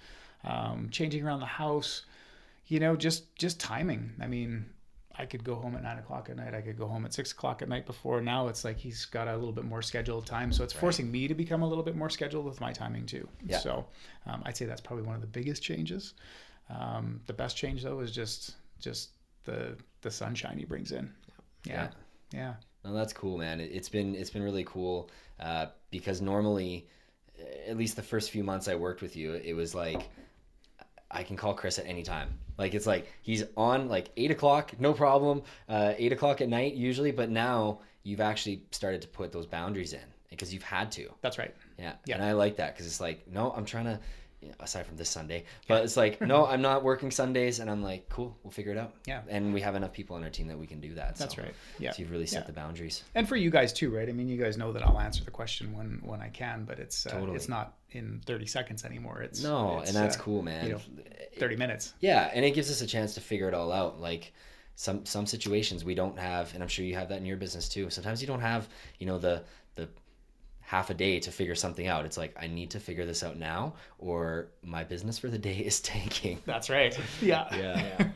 Um, changing around the house, you know, just just timing. I mean. I could go home at nine o'clock at night. I could go home at six o'clock at night before. Now it's like he's got a little bit more scheduled time, so it's forcing me to become a little bit more scheduled with my timing too. Yeah. So um, I'd say that's probably one of the biggest changes. Um, the best change though is just just the the sunshine he brings in. Yeah, yeah. No, that's cool, man. It, it's been it's been really cool uh, because normally, at least the first few months I worked with you, it was like I can call Chris at any time. Like it's like he's on like eight o'clock, no problem. Uh, eight o'clock at night usually, but now you've actually started to put those boundaries in because you've had to. That's right. Yeah, Yeah. and I like that because it's like no, I'm trying to. Aside from this Sunday, but it's like no, [laughs] I'm not working Sundays, and I'm like, cool, we'll figure it out. Yeah. and we have enough people on our team that we can do that. That's so, right. Yeah. so you've really set Yeah. the boundaries. and for you guys too, right? I mean, you guys know that I'll answer the question when when I can, but it's uh, Totally. it's not in thirty seconds anymore. It's No, it's, and that's uh, cool, man. You know, thirty minutes. Yeah, and it gives us a chance to figure it all out. Like some some situations we don't have, and I'm sure you have that in your business too. Sometimes you don't have, you know, the the half a day to figure something out. It's like I need to figure this out now, or my business for the day [laughs] is tanking. That's right. Yeah. Yeah.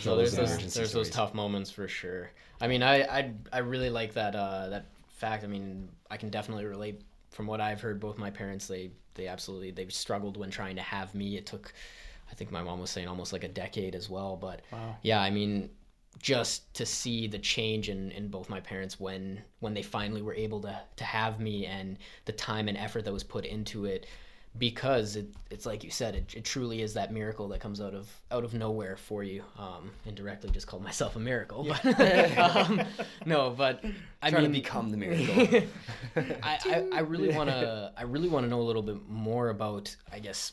So there's those emergency there's those tough moments for sure. I mean, I I, I really like that uh, that fact. I mean, I can definitely relate. From what I've heard, both my parents they they absolutely they struggled when trying to have me. It took, I think my mom was saying almost like a decade as well. But Wow. yeah, I mean, just to see the change in, in both my parents when when they finally were able to to have me and the time and effort that was put into it. Because it, it's like you said it, it truly is that miracle that comes out of out of nowhere for you. Um indirectly just called myself a miracle. But [laughs] um, no but i Trying mean to become the [laughs] miracle. I, I, I really want to I really want to know a little bit more about I guess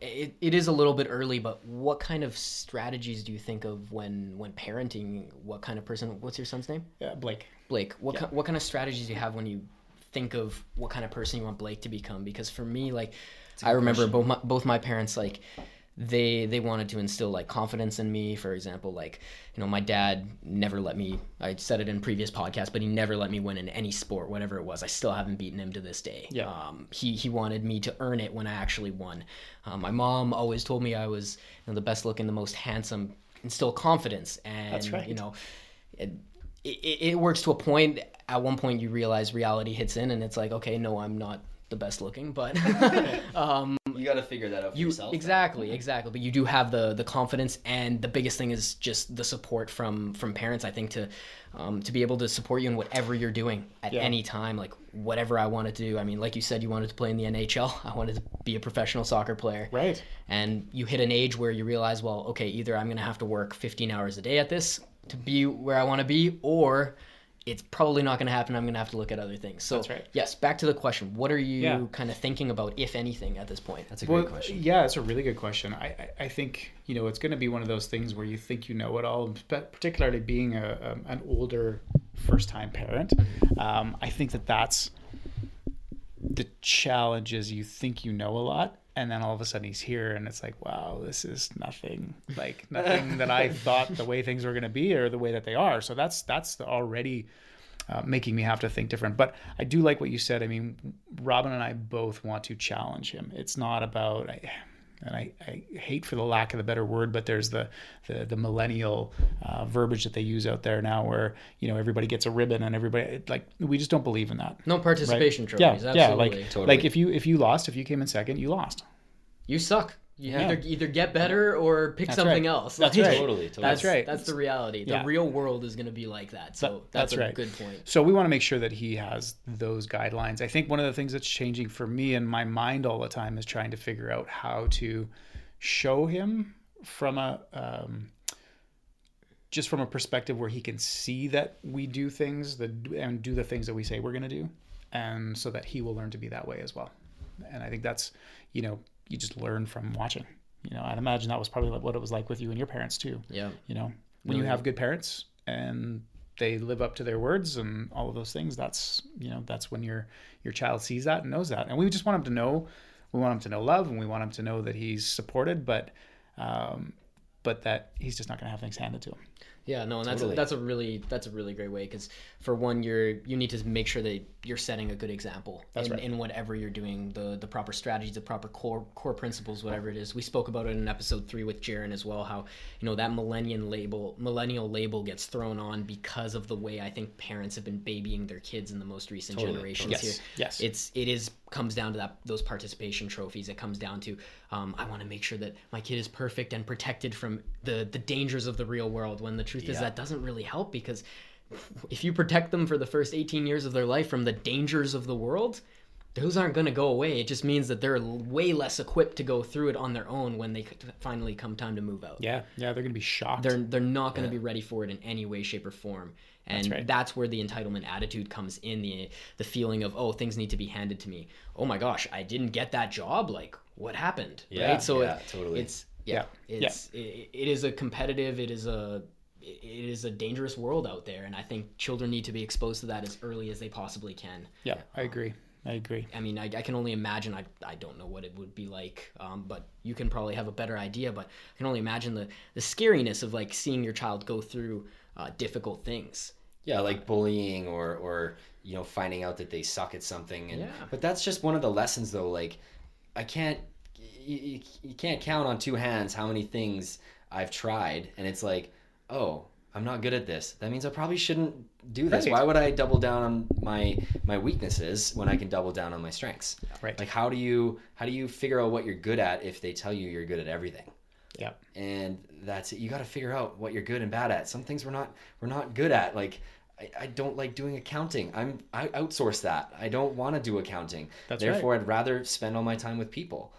it, it is a little bit early but what kind of strategies do you think of when when parenting what kind of person what's your son's name? Yeah, Blake. Blake. What ki- what kind of strategies do you have when you think of what kind of person you want Blake to become? Because for me like I remember both my, both my parents like they they wanted to instill like confidence in me. For example like you know my dad never let me i said it in previous podcasts but he never let me win in any sport whatever it was. I still haven't beaten him to this day. Yeah. um, he he wanted me to earn it when i actually won. Um, my mom always told me i was you know, the best looking the most handsome instill confidence. And That's right. you know it, it, it works to a point. At one point you realize reality hits in and it's like okay no i'm not the best looking but [laughs] [laughs] um, you got to figure that out for you yourself. exactly exactly but you do have the the confidence and the biggest thing is just the support from from parents i think to um, to be able to support you in whatever you're doing at Yeah. any time like whatever i wanted to do i mean like you said you wanted to play in the nhl [laughs] i wanted to be a professional soccer player Right. and you hit an age where you realize well okay either i'm going to have to work 15 hours a day at this to be where i want to be or it's probably not going to happen i'm going to have to look at other things so That's right. yes back to the question what are you Yeah. kind of thinking about if anything at this point That's a great question. yeah, it's a really good question. I, I, I think you know it's going to be one of those things where you think you know it all, but particularly being a, um, an older first time parent. Um, I think that that's the challenge is you think you know a lot and then all of a sudden he's here and it's like wow this is nothing like nothing [laughs] that i thought the way things were going to be or the way that they are. So that's that's already uh, making me have to think different. But i do like what you said. I mean robin and i both want to challenge him. It's not about I, and I, I hate for the lack of the better word, but there's the the, the millennial uh, verbiage that they use out there now, where you know everybody gets a ribbon and everybody like we just don't believe in that. No participation Yeah, trophies. yeah, absolutely. like Totally. like if you if you lost, if you came in second, you lost. you suck. You Yeah. either either get better or pick That's something right. else. That's Like, right. Totally, totally. That's That's right. That's the reality. The Yeah. real world is going to be like that. So That- that's, that's a right. good point. So we want to make sure that he has those guidelines. I think one of the things that's changing for me in my mind all the time is trying to figure out how to show him from a um, just from a perspective where he can see that we do things that and do the things that we say we're going to do, and so that he will learn to be that way as well. And I think that's you know you just learn from watching. You know, I'd imagine that was probably what it was like with you and your parents too Yeah. you know when you have good parents and they live up to their words and all of those things that's you know that's when your your child sees that and knows that and we just want him to know we want him to know love and we want him to know that he's supported but um but that he's just not going to have things handed to him Yeah, no, and that's Totally. a, that's a really that's a really great way because for one, you're you need to make sure that you're setting a good example in, right. in whatever you're doing, the the proper strategies, the proper core core principles, whatever it is. We spoke about it in episode three with Jaron as well. How you know that millennial label millennial label gets thrown on because of the way I think parents have been babying their kids in the most recent Totally, generations totally. here. Yes, yes. It's it is comes down to that those participation trophies. It comes down to um, I want to make sure that my kid is perfect and protected from the the dangers of the real world. When the truth is that doesn't really help because if you protect them for the first 18 years of their life from the dangers of the world, those aren't going to go away. It just means that they're way less equipped to go through it on their own when they finally come time to move out. Yeah, yeah, they're gonna be shocked. They're they're not going to be ready for it in any way, shape, or form. And right. that's, where the entitlement attitude comes in the the feeling of oh things need to be handed to me. Oh my gosh, I didn't get that job. Like what happened? Yeah, right. So yeah, it, totally. it's yeah, Yeah, it's It, it is a competitive. It is a it is a dangerous world out there, and I think children need to be exposed to that as early as they possibly can. yeah, I agree. I agree. I mean, I, I can only imagine. I, I don't know what it would be like, um, but you can probably have a better idea. But I can only imagine the, the scariness of like seeing your child go through uh, difficult things. Yeah, like bullying or or you know finding out that they suck at something. And Yeah. but that's just one of the lessons though. Like I can't you, you, you can't count on two hands how many things I've tried, and it's like oh. I'm not good at this. That means I probably shouldn't do this. Right. Why would I double down on my my weaknesses when I can double down on my strengths? Right. Like how do you how do you figure out what you're good at if they tell you you're good at everything? Yeah. and that's it. You got to figure out what you're good and bad at. Some things we're not we're not good at. Like I, I don't like doing accounting. I'm I outsource that. I don't want to do accounting. That's Therefore, I'd rather spend all my time with people.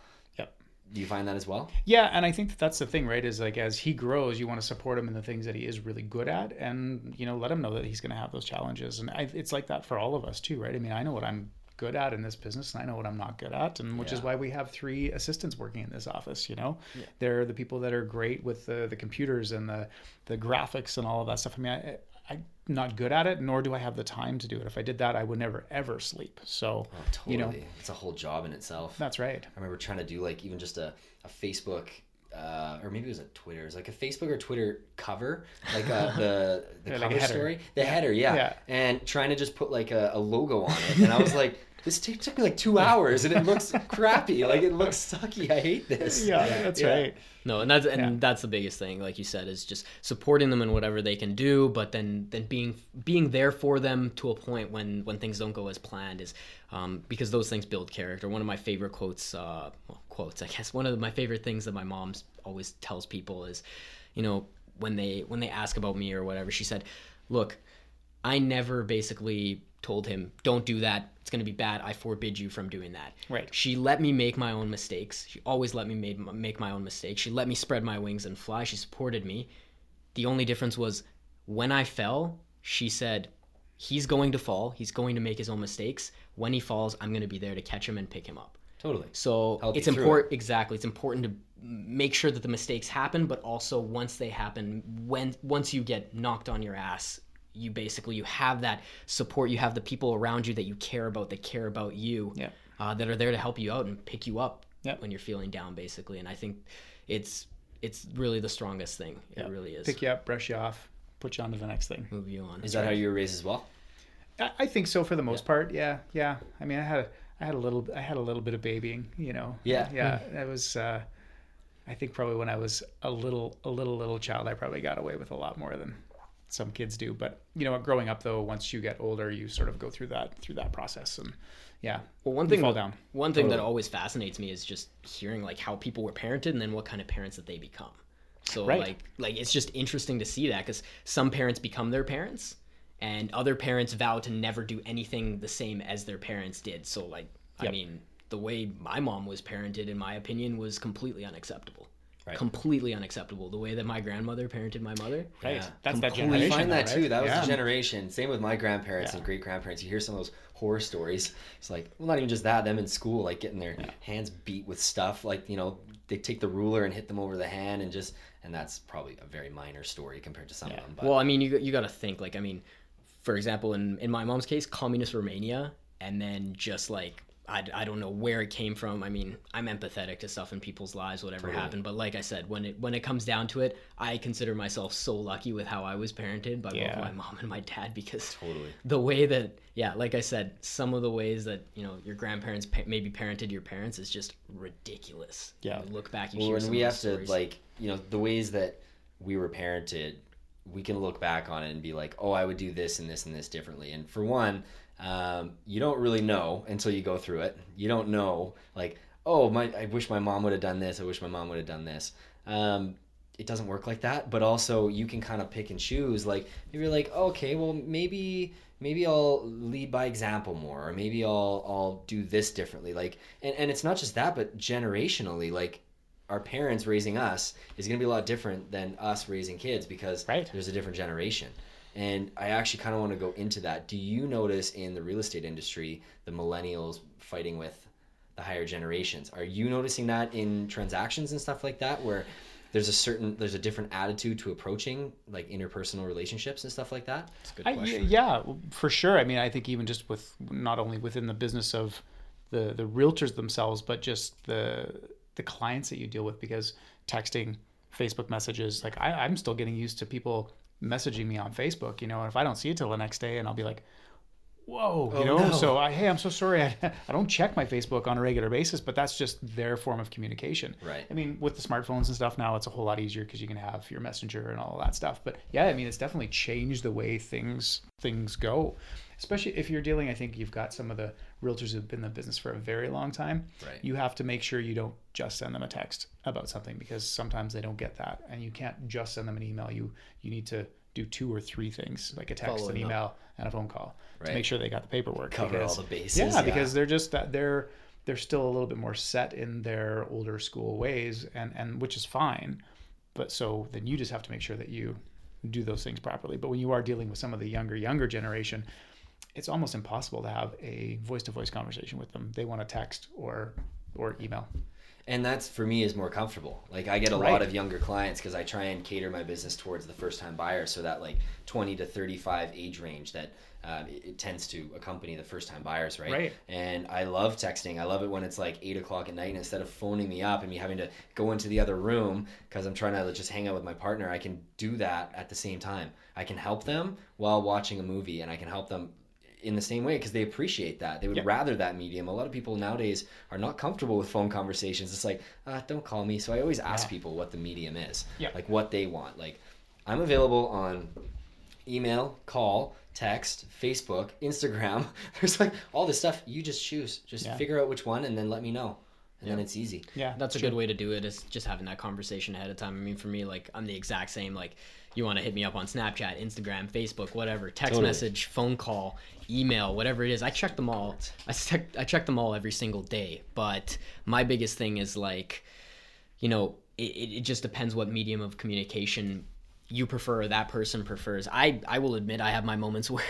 Do you find that as well? Yeah, and I think that that's the thing, right? Is like as he grows, you want to support him in the things that he is really good at, and you know, let him know that he's going to have those challenges. And I, it's like that for all of us too, right? I mean, I know what I'm good at in this business, and I know what I'm not good at, and which is why we have three assistants working in this office. You know, they're the people that are great with the the computers and the the graphics and all of that stuff. I mean, I, I'm not good at it, nor do I have the time to do it. If I did that, I would never ever sleep. So, Totally. you know, it's a whole job in itself. that's right. I remember trying to do like even just a, a Facebook uh, or maybe it was a Twitter. It was like a Facebook or Twitter cover, like uh, the [laughs] the Yeah, like cover header. story, the header, yeah. Yeah. And trying to just put like a, a logo on it, and I was like, this t- took me like two hours, and it looks [laughs] crappy, like it looks sucky. I hate this. Yeah, that's Yeah. right. No, and that's and Yeah. that's the biggest thing, like you said, is just supporting them in whatever they can do, but then then being being there for them to a point when when things don't go as planned is um, because those things build character. One of my favorite quotes, uh, well, quotes, I guess, one of my favorite things that my mom always tells people is, you know, when they when they ask about me or whatever, she said, "Look, I never basically told him, don't do that. It's going to be bad. I forbid you from doing that. Right. She let me make my own mistakes. She always let me made, make my own mistakes. She let me spread my wings and fly. She supported me. The only difference was when I fell, she said, he's going to fall. He's going to make his own mistakes. When he falls, I'm going to be there to catch him and pick him up. Totally. So Help it's important. Exactly, it's important to make sure that the mistakes happen, but also once they happen, when once you get knocked on your ass, you basically you have that support. You have the people around you that you care about, that care about you, Yeah. uh, that are there to help you out and pick you up Yeah. when you're feeling down, basically. And I think it's it's really the strongest thing. It really is. Pick you up, brush you off, put you on to the next thing. Move you on. Is that how you were raised as well? I, I think so for the most part. Yeah, yeah. I mean, I had I had a little I had a little bit of babying, you know. Yeah. yeah. That was. Uh, I think probably when I was a little a little little child, I probably got away with a lot more than some kids do. But you know, growing up though, once you get older, you sort of go through that through that process, and yeah. Well, one thing fall down. One thing that always fascinates me is just hearing like how people were parented and then what kind of parents that they become. So Right. like like it's just interesting to see that because some parents become their parents and other parents vow to never do anything the same as their parents did. So like I mean the way my mom was parented, in my opinion, was completely unacceptable. Right. Completely unacceptable. The way that my grandmother parented my mother. Right. Yeah. That's that Completely. I find that though, too. That was yeah. the generation. Same with my grandparents Yeah. and great grandparents. You hear some of those horror stories. It's like, well, not even just that. Them in school, like getting their hands beat with stuff. Like you know, they take the ruler and hit them over the hand, and just and that's probably a very minor story compared to some of them. But Well, I mean, you you got to think like I mean, for example, in in my mom's case, communist Romania, and then just like I, I don't know where it came from. I mean, I'm empathetic to stuff in people's lives, whatever Totally. happened. But like I said, when it when it comes down to it, I consider myself so lucky with how I was parented by Yeah. both my mom and my dad because Totally. the way that yeah, like I said, some of the ways that you know your grandparents pa- maybe parented your parents is just ridiculous. Yeah. you look back, you Well, some we have to like, you know, the ways that we were parented, we can look back on it and be like, oh, I would do this and this and this differently. And for one, um, you don't really know until you go through it. You don't know, like, oh, my, I wish my mom would have done this. I wish my mom would have done this. Um, it doesn't work like that. But also, you can kind of pick and choose. Like, if you're like, okay, well, maybe maybe I'll lead by example more, or maybe I'll I'll do this differently. Like, and, and it's not just that, but generationally, like our parents raising us is going to be a lot different than us raising kids because Right. there's a different generation. And I actually kind of want to go into that. Do you notice in the real estate industry the millennials fighting with the higher generations? Are you noticing that in transactions and stuff like that where there's a certain there's a different attitude to approaching like interpersonal relationships and stuff like that? That's a good I, yeah, for sure. I mean, I think even just with not only within the business of the the realtors themselves, but just the the clients that you deal with, because texting, Facebook messages, like I, I'm still getting used to people messaging me on Facebook, you know, and if I don't see it till the next day, and I'll be like, whoa, you Oh, know. no. So I, hey, I'm so sorry. I, [laughs] I don't check my Facebook on a regular basis, but that's just their form of communication. Right. I mean, with the smartphones and stuff now, it's a whole lot easier because you can have your messenger and all that stuff. But yeah, I mean, it's definitely changed the way things things go. Especially if you're dealing, I think you've got some of the realtors who've been in the business for a very long time. Right. You have to make sure you don't just send them a text about something because sometimes they don't get that, and you can't just send them an email. You you need to do two or three things like a text, Follow an it up. email, and a phone call to make sure they got the paperwork. Cover all the bases. yeah, because they're just that they're they're still a little bit more set in their older school ways, and and which is fine. But so then you just have to make sure that you do those things properly. But when you are dealing with some of the younger younger generation, it's almost impossible to have a voice to voice conversation with them. They want to text or or email. and that's for me is more comfortable like i get a lot of younger clients because i try and cater my business towards the first time buyer so that like 20 to 35 age range that um, it, it tends to accompany the first time buyers right? Right. and i love texting i love it when it's like 8 o'clock at night and instead of phoning me up and me having to go into the other room because i'm trying to just hang out with my partner i can do that at the same time i can help them while watching a movie and i can help them in the same way because they appreciate that. They would Yeah. rather that medium. A lot of people nowadays are not comfortable with phone conversations. It's like, uh, don't call me. So I always ask Yeah. people what the medium is, Yeah. like what they want. Like, I'm available on email, call, text, Facebook, Instagram. [laughs] There's like all this stuff. You just choose. Just Yeah. figure out which one and then let me know. And then it's easy. Yeah, That's a true. good way to do it is just having that conversation ahead of time. I mean, for me, like I'm the exact same. Like, you want to hit me up on Snapchat, Instagram, Facebook, whatever, text Totally. message, phone call, email, whatever it is. I check them all. I check I check them all every single day. But my biggest thing is like, you know, it, it it just depends what medium of communication you prefer or that person prefers. I I will admit I have my moments [laughs] where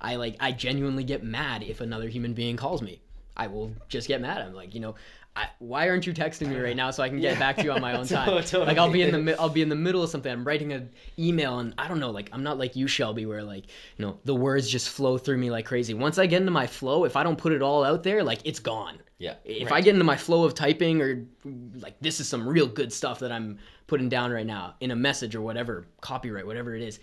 I like I genuinely get mad if another human being calls me. I will just get mad. I'm like, you know, I, why aren't you texting me right now so I can get back to you on my own [laughs] time? Totally. Like I'll be in the I'll be in the middle of something. I'm writing an email and I don't know. Like I'm not like you, Shelby, where like you know the words just flow through me like crazy. Once I get into my flow, if I don't put it all out there, like it's gone. Yeah. If I get into my flow of typing or like this is some real good stuff that I'm putting down right now in a message or whatever, copyright, whatever it is,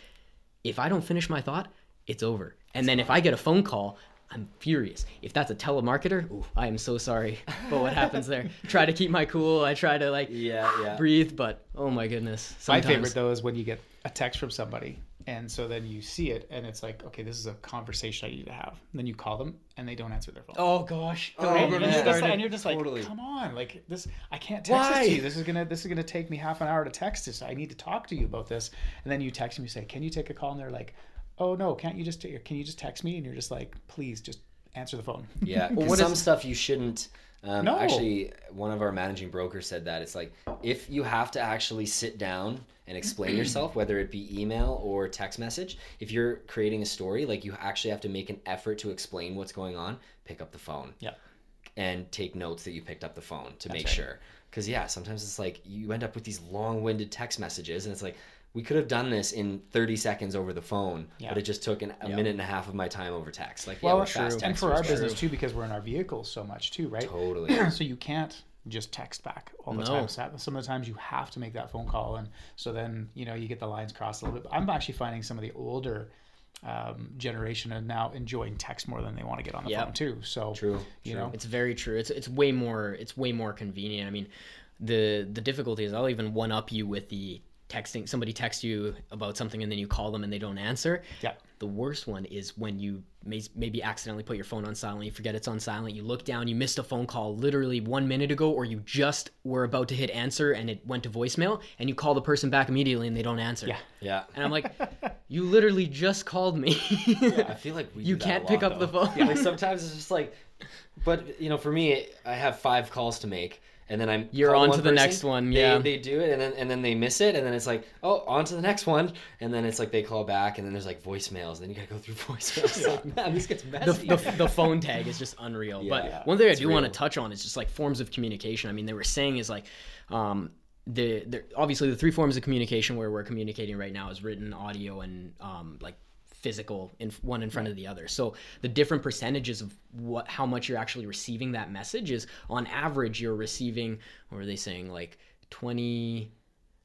if I don't finish my thought, it's over. And then if I get a phone call, I'm furious. If that's a telemarketer, ooh, I am so sorry [laughs] for what happens there. try to keep my cool. I try to like Yeah, yeah. breathe, but oh my goodness. My favorite though is when you get a text from somebody, and so then you see it, and it's like, okay, this is a conversation I need to have. And then you call them, and they don't answer their phone. Oh gosh. Oh, Don't and, you're just, and you're just like, Totally. come on, like this, I can't text Why? this to you. This is gonna, this is gonna take me half an hour to text this. I need to talk to you about this. And then you text me, you say, can you take a call? And they're like, oh no, can't you just, take, can you just text me? And you're just like, please, just answer the phone. Yeah, [laughs] 'cause what some is- stuff you shouldn't. Um, No. Actually, one of our managing brokers said that it's like if you have to actually sit down and explain [clears throat] yourself, whether it be email or text message, if you're creating a story, like you actually have to make an effort to explain what's going on, pick up the phone yeah. and take notes that you picked up the phone to make right. sure. Because yeah, sometimes it's like you end up with these long-winded text messages, and it's like, we could have done this in 30 seconds over the phone, Yeah. but it just took an, a minute and a half of my time over text. Like, yeah, Well, we're fast and for our but- business too, because we're in our vehicles so much too, right? Totally. [clears throat] so you can't just text back all the No. time. Some of the times you have to make that phone call, and so then you know you get the lines crossed a little bit. I'm actually finding some of the older um, generation are now enjoying text more than they want to get on the Yep. phone too. So True. you true. know, It's very true. It's it's way more it's way more convenient. I mean, the the difficulty is I'll even one up you with the texting. Somebody texts you about something and then you call them and they don't answer. yeah, The worst one is when you may, maybe accidentally put your phone on silent. You forget it's on silent. You look down. You missed a phone call literally one minute ago, or you just were about to hit answer and it went to voicemail, and you call the person back immediately and they don't answer. Yeah. Yeah. And I'm like, [laughs] you literally just called me. I feel like we [laughs] You do can't a pick lot, up the though. phone. like [laughs] sometimes it's just like, but you know, for me, I have five calls to make, and then I'm You're on to the person, next one, yeah. they do it, and then and then they miss it, and then it's like, oh, on to the next one, and then it's like they call back, and then there's like voicemails, and then you gotta go through [laughs] voicemails. It's like, man, this gets the, messy. the, [laughs] the phone tag is just unreal. Yeah. but one thing I do want to touch on is just like forms of communication. I mean, they were saying is like, um, the, the obviously the three forms of communication where we're communicating right now is written, audio, and um, like physical in one in front of the other. So the different percentages of what how much you're actually receiving that message is on average you're receiving. What were they saying? Like twenty.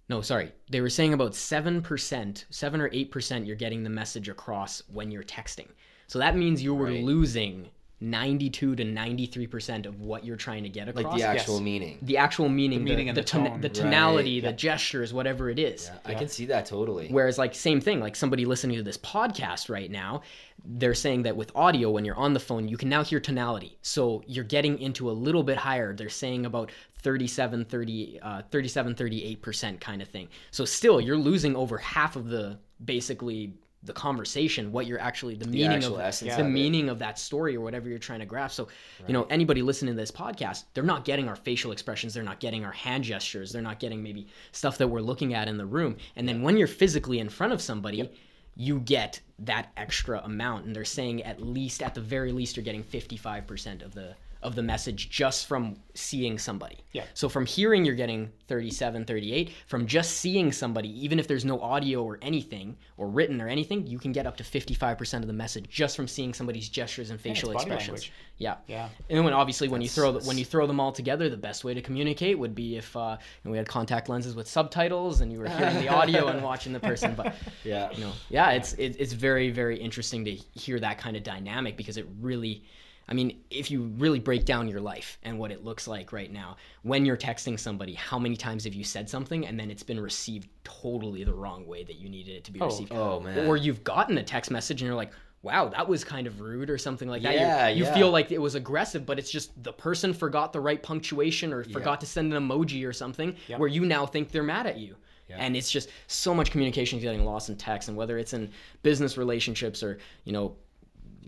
No, sorry. They were saying about 7%, 7 or 8% you're getting the message across when you're texting. So that means you were Right. losing 92 to 93% of what you're trying to get across. like the actual Yes. meaning. the actual meaning, meaning the, and the, the ton- tone. the Right. tonality, the Yeah. gestures, whatever it is. I can see that totally. Whereas, like, same thing, like somebody listening to this podcast right now, they're saying that with audio, when you're on the phone, you can now hear tonality. So you're getting into a little bit higher. They're saying about 37, 30, uh, 37, 38% kind of thing. So still, you're losing over half of the basically the conversation, what you're actually, the, meaning actual of essence the of meaning of that story or whatever you're trying to grasp. So, you know, anybody listening to this podcast, they're not getting our facial expressions, they're not getting our hand gestures, they're not getting maybe stuff that we're looking at in the room. And then when you're physically in front of somebody, you get that extra amount. And they're saying at least, at the very least, you're getting 55% of the of the message just from seeing somebody. Yeah. So from hearing you're getting 37, 38. From just seeing somebody, even if there's no audio or anything or written or anything, you can get up to 55% of the message just from seeing somebody's gestures and facial expressions. language. Yeah. Yeah. And then when obviously when you throw the, when you throw them all together, the best way to communicate would be if uh, we had contact lenses with subtitles and you were hearing the audio and watching the person. But [laughs] Yeah. you know, yeah, it's it, it's very very interesting to hear that kind of dynamic because it really. I mean, if you really break down your life and what it looks like right now, when you're texting somebody, how many times have you said something and then it's been received totally the wrong way that you needed it to be oh, received? Oh man. Or you've gotten a text message and you're like, wow, that was kind of rude or something like that. Yeah, you you yeah. feel like it was aggressive, but it's just the person forgot the right punctuation or forgot to send an emoji or something Yep. where you now think they're mad at you. Yeah. And it's just so much communication is getting lost in text, and whether it's in business relationships or you know,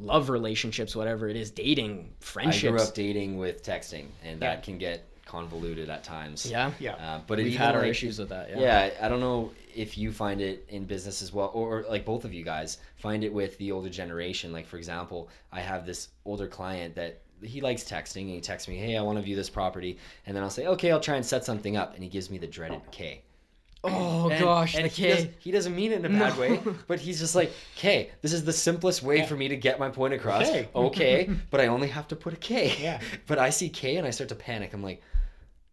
love relationships, whatever it is, dating, I friendships. grew up dating with texting, and Yeah. that can get convoluted at times. yeah, Yeah. Uh, but it we've had our like, issues with that. Yeah. yeah i don't know if you find it in business as well or, or like both of you guys find it with the older generation like for example i have this older client that he likes texting and he texts me hey i want to view this property and then i'll say okay i'll try and set something up and he gives me the dreaded k Oh and, gosh, and the he, does, K. he doesn't mean it in a bad No. way [laughs] but he's just like k this is the simplest way for me to get my point across [laughs] Okay. okay [laughs] but i only have to put a k Yeah. but i see k and i start to panic i'm like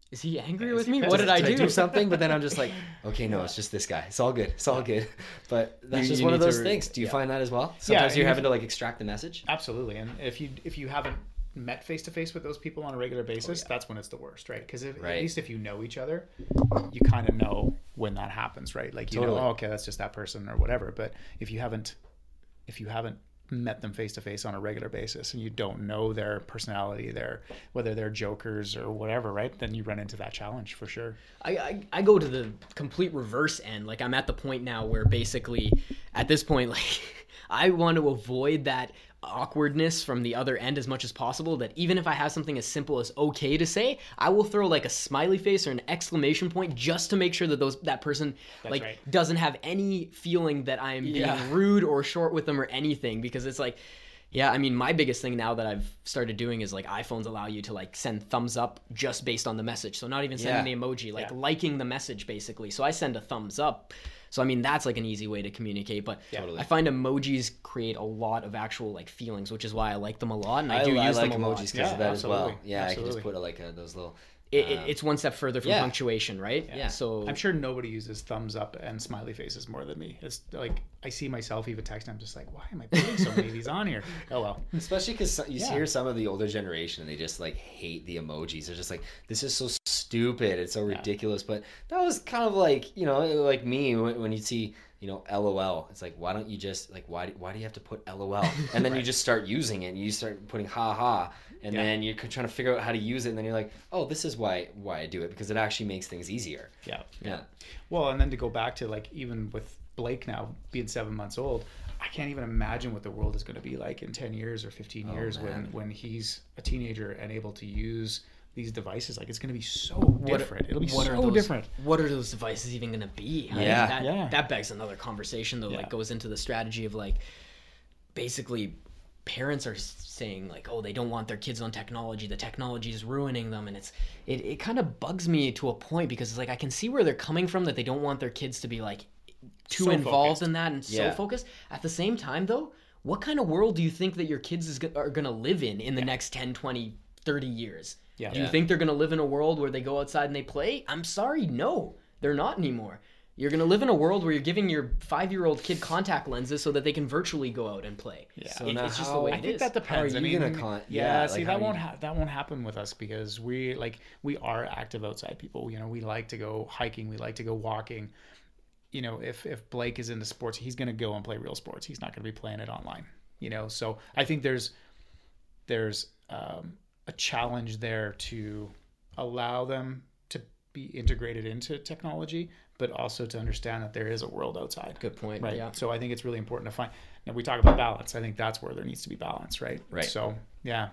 Is he angry Is with he me? What did I did do? I do something? But then I'm just like, okay, no, it's just this guy. It's all good. It's all good. But that's You- just you one of need to those re- things. Do you yeah. find that as well? Sometimes you you're having to like extract the message. Absolutely, and if you if you haven't met face to face with those people on a regular oh, basis, that's when it's the worst, right? Because Right. at least if you know each other, you kind of know when that happens, right? Like you Totally. know, oh, okay, that's just that person or whatever. But if you haven't, if you haven't met them face to face on a regular basis and you don't know their personality, their whether they're jokers or whatever, right? Then you run into that challenge for sure. I, I I go to the complete reverse end. Like I'm at the point now where basically at this point [laughs] like I want to avoid that awkwardness from the other end as much as possible that even if I have something as simple as okay to say, I will throw like a smiley face or an exclamation point just to make sure that those that person like right. doesn't have any feeling that I'm Yeah. being rude or short with them or anything because it's like Yeah, I mean, my biggest thing now that I've started doing is like iPhones allow you to like send thumbs up just based on the message. So not even sending Yeah. the emoji, like Yeah. liking the message basically. So I send a thumbs up. So I mean, that's like an easy way to communicate. But Totally. I find emojis create a lot of actual like feelings, which is why I like them a lot, and I, I, do I use like them a emojis because Yeah, of that as well. absolutely. Yeah, I can just put a, like a, those little. It, it- um, it's one step further from yeah. punctuation, right? Yeah. So I'm sure nobody uses thumbs up and smiley faces more than me. It's like I see myself even texting. I'm just like, why am I putting so many of these on here? [laughs] Oh well. Especially because you Yeah. hear some of the older generation and they just like hate the emojis. They're just like, this is so stupid. It's so ridiculous. But that was kind of like, you know, like me when, when you see, you know, LOL. It's like, why don't you just like, why, do- why do you have to put LOL? And then you [laughs] just start using it and you start putting ha ha. And Yeah. then you're trying to figure out how to use it. And then you're like, oh, this is why, why I do it because it actually makes things easier. Yeah. Yeah. Well, and then to go back to like even with Blake now being seven months old, I can't even imagine what the world is going to be like in ten years or fifteen Oh, years when man. when he's a teenager and able to use these devices. Like it's going to be so different. It'll be what so are those, different. What are those devices even going to be? right? Yeah. that, Yeah. that begs another conversation though. Yeah. Like goes into the strategy of like basically parents are saying like oh they don't want their kids on technology the technology is ruining them and it's it, it kind of bugs me to a point because it's like i can see where they're coming from that they don't want their kids to be like too So involved focused. in that and Yeah. so focused at the same time though what kind of world do you think that your kids is, are going to live in in the next 10 20 30 years Yeah. do you Yeah. think they're going to live in a world where they go outside and they play i'm sorry no they're not anymore you're going to live in a world where you're giving your five-year-old kid contact lenses so that they can virtually go out and play. Yeah. So It- now it's just the way I I it think is. that depends. How are I you mean, gonna con- yeah, yeah, see like, that won't ha- that won't happen with us because we like we are active outside people. You know, we like to go hiking, we like to go walking. You know, if if Blake is into sports, he's going to go and play real sports. He's not going to be playing it online. You know, so I think there's there's um, a challenge there to allow them to be integrated into technology, but also to understand that there is a world outside. Good point. Right. Yeah. So I think it's really important to find. Now we talk about balance. I think that's where there needs to be balance, right? Right. So yeah,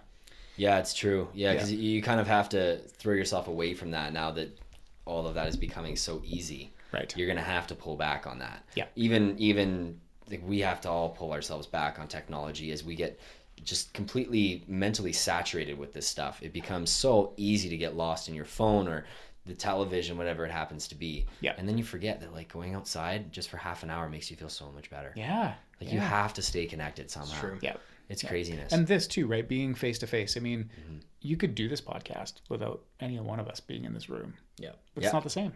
Yeah, it's true. Yeah, Yeah. because you kind of have to throw yourself away from that now that all of that is becoming so easy. right. You're gonna have to pull back on that. Yeah. Even even like we have to all pull ourselves back on technology as we get just completely mentally saturated with this stuff. It becomes so easy to get lost in your phone or the television, whatever it happens to be. Yeah. And then you forget that like going outside just for half an hour makes you feel so much better. Yeah. Like you have to stay connected somehow. true. Yeah. It's craziness. And this too, right? Being face to face. I mean, Mm-hmm. you could do this podcast without any one of us being in this room. Yeah. But Yeah. it's not the same.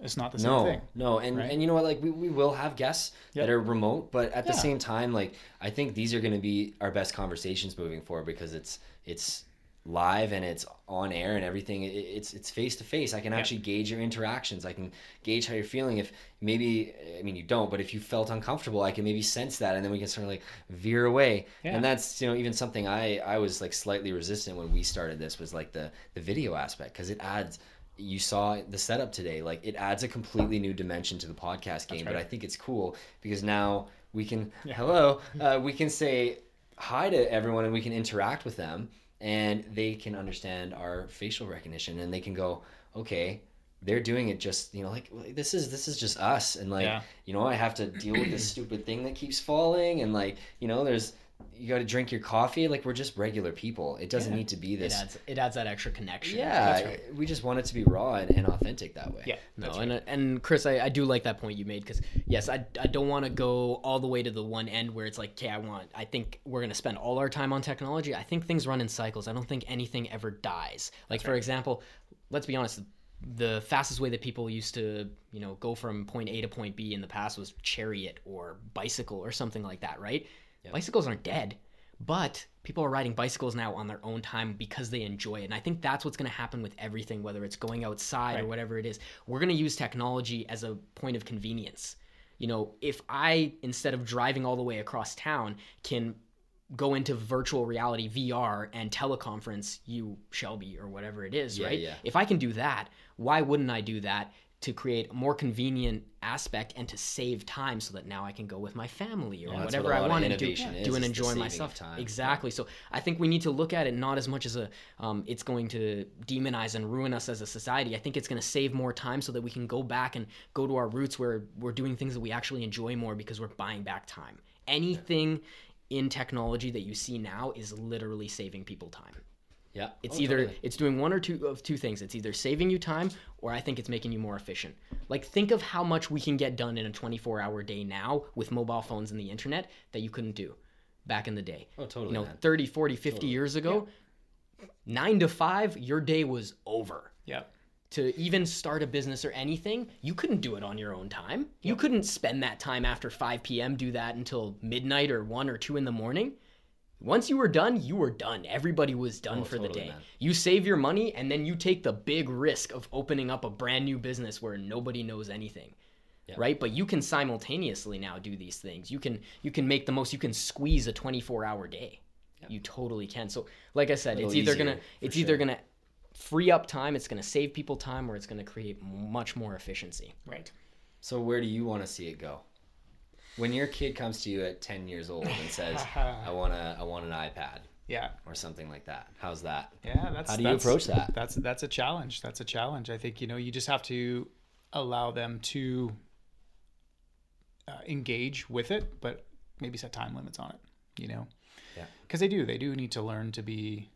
It's not the same no, thing. no, and right? and you know what? Like we, we will have guests Yep. that are remote, but at the same time, like I think these are going to be our best conversations moving forward because it's it's live and it's on air and everything. It's it's face to face. I can actually gauge your interactions. I can gauge how you're feeling. If maybe I mean you don't, but if you felt uncomfortable, I can maybe sense that, and then we can sort of like veer away. Yeah. And that's you know even something I I was like slightly resistant when we started this was like the the video aspect because it adds you saw the setup today like it adds a completely new dimension to the podcast game but i think it's cool because now we can hello uh, we can say hi to everyone and we can interact with them and they can understand our facial recognition and they can go okay they're doing it just you know like this is this is just us and like Yeah. you know i have to deal with this [clears throat] stupid thing that keeps falling and like you know there's you got to drink your coffee like we're just regular people it doesn't Yeah. need to be It this adds it adds that extra connection. yeah, we just want it to be raw and, and authentic that way. Yeah. No, That's and and Chris, I, I do like that point you made because yes, I, I don't want to go all the way to the one end where it's like, okay, I want, I think we're gonna spend all our time on technology. I think things run in cycles. I don't think anything ever dies. Like for example, let's be honest, the fastest way that people used to, you know, go from point A to point B in the past was chariot or bicycle or something like that, right? Bicycles aren't dead, but people are riding bicycles now on their own time because they enjoy it. And I think that's what's going to happen with everything, whether it's going outside or whatever it is. We're going to use technology as a point of convenience. You know, if I, instead of driving all the way across town, can go into virtual reality VR and teleconference you Shelby or whatever it is, Yeah, right? yeah. If I can do that, why wouldn't I do that to create a more convenient aspect and to save time so that now I can go with my family or Yeah, whatever what I want to do, is, do and enjoy myself. time. Exactly. So I think we need to look at it not as much as a um, it's going to demonize and ruin us as a society. I think it's going to save more time so that we can go back and go to our roots where we're doing things that we actually enjoy more because we're buying back time. Anything in technology that you see now is literally saving people time. Yeah. It's Oh, either totally. it's doing one or two of two things. It's either saving you time or I think it's making you more efficient. Like think of how much we can get done in a 24-hour day now with mobile phones and the internet that you couldn't do back in the day. Oh, totally. You know, man. 30, 40, 50 years ago, 9 to 5, your day was over. Yeah. To even start a business or anything, you couldn't do it on your own time. You couldn't spend that time after 5 p.m., do that until midnight or 1 or 2 in the morning. Once you were done, you were done. Everybody was done Oh, for the day. man. You save your money and then you take the big risk of opening up a brand new business where nobody knows anything. Right? But you can simultaneously now do these things. You can you can make the most you can squeeze a 24-hour day. You totally can. So like I said, it's either going to it's sure. either going to free up time, it's going to save people time or it's going to create much more efficiency. Right. So where do you want to see it go? When your kid comes to you at 10 years old and says, "I [laughs] want to I want an iPad." Yeah. or something like that. How's that? Yeah. That's How do you approach that? That's that's a challenge. That's a challenge. I think you know you just have to allow them to uh, engage with it, but maybe set time limits on it. You know, Yeah. because they do. They do need to learn to be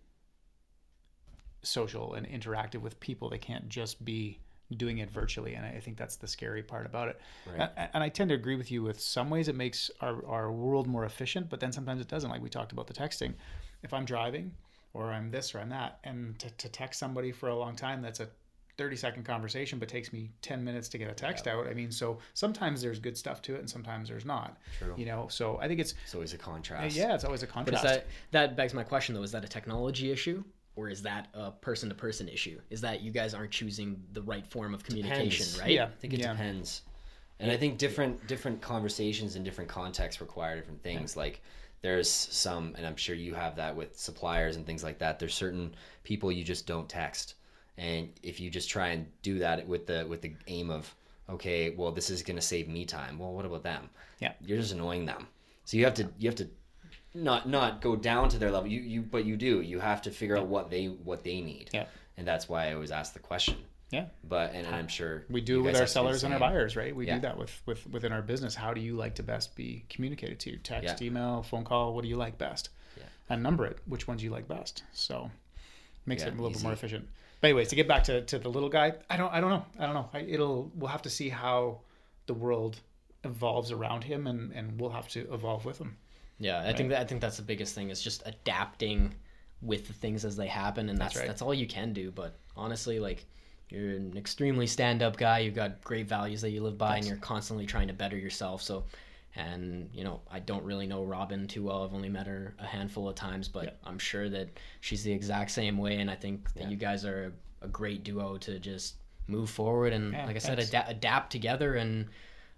social and interactive with people. They can't just be doing it virtually, and I think that's the scary part about it. Right. A- And I tend to agree with you. With some ways, it makes our our world more efficient, but then sometimes it doesn't. Like we talked about the texting. If I'm driving, or I'm this or I'm that, and to, to text somebody for a long time, that's a 30 second conversation, but takes me 10 minutes to get a text out. I mean, so sometimes there's good stuff to it, and sometimes there's not. True. You know, so I think it's It's always a contrast. yeah, it's always a But contrast. is that that begs my question though, is that a technology issue? Or is that a person to person issue? Is that you guys aren't choosing the right form of communication, Depends. right? Yeah. I think it Yeah. depends. And I think different different conversations and different contexts require different things. Like there's some and I'm sure you have that with suppliers and things like that. There's certain people you just don't text. And if you just try and do that with the with the aim of okay, well this is going to save me time. Well, what about them? Yeah. You're just annoying them. So you have to you have to not not go down to their level. You you but you do. You have to figure out what they what they need. Yeah. And that's why I always ask the question. yeah. But and, and I'm sure We do it with our have to do the sellers and our buyers, right? We Yeah. do that with, with within our business. How do you like to best be communicated to? Text, Yeah. email, phone call. What do you like best? Yeah. And number it. Which ones you like best. So makes Yeah, it a little bit more efficient. But anyways, to get back to, to the little guy, I don't I don't know. I don't know. I, it'll we'll have to see how the world evolves around him, and and we'll have to evolve with him. Yeah, I think that I think that's the biggest thing is just adapting with the things as they happen, and that's That's that's, all you can do. But honestly, like you're an extremely stand-up guy. You've got great values that you live by, and you're constantly trying to better yourself. So, and you know, I don't really know Robin too well. I've only met her a handful of times, but I'm sure that she's the exact same way. And I think that you guys are a, great duo to just move forward and, Yeah, like I said, ada- adapt together and.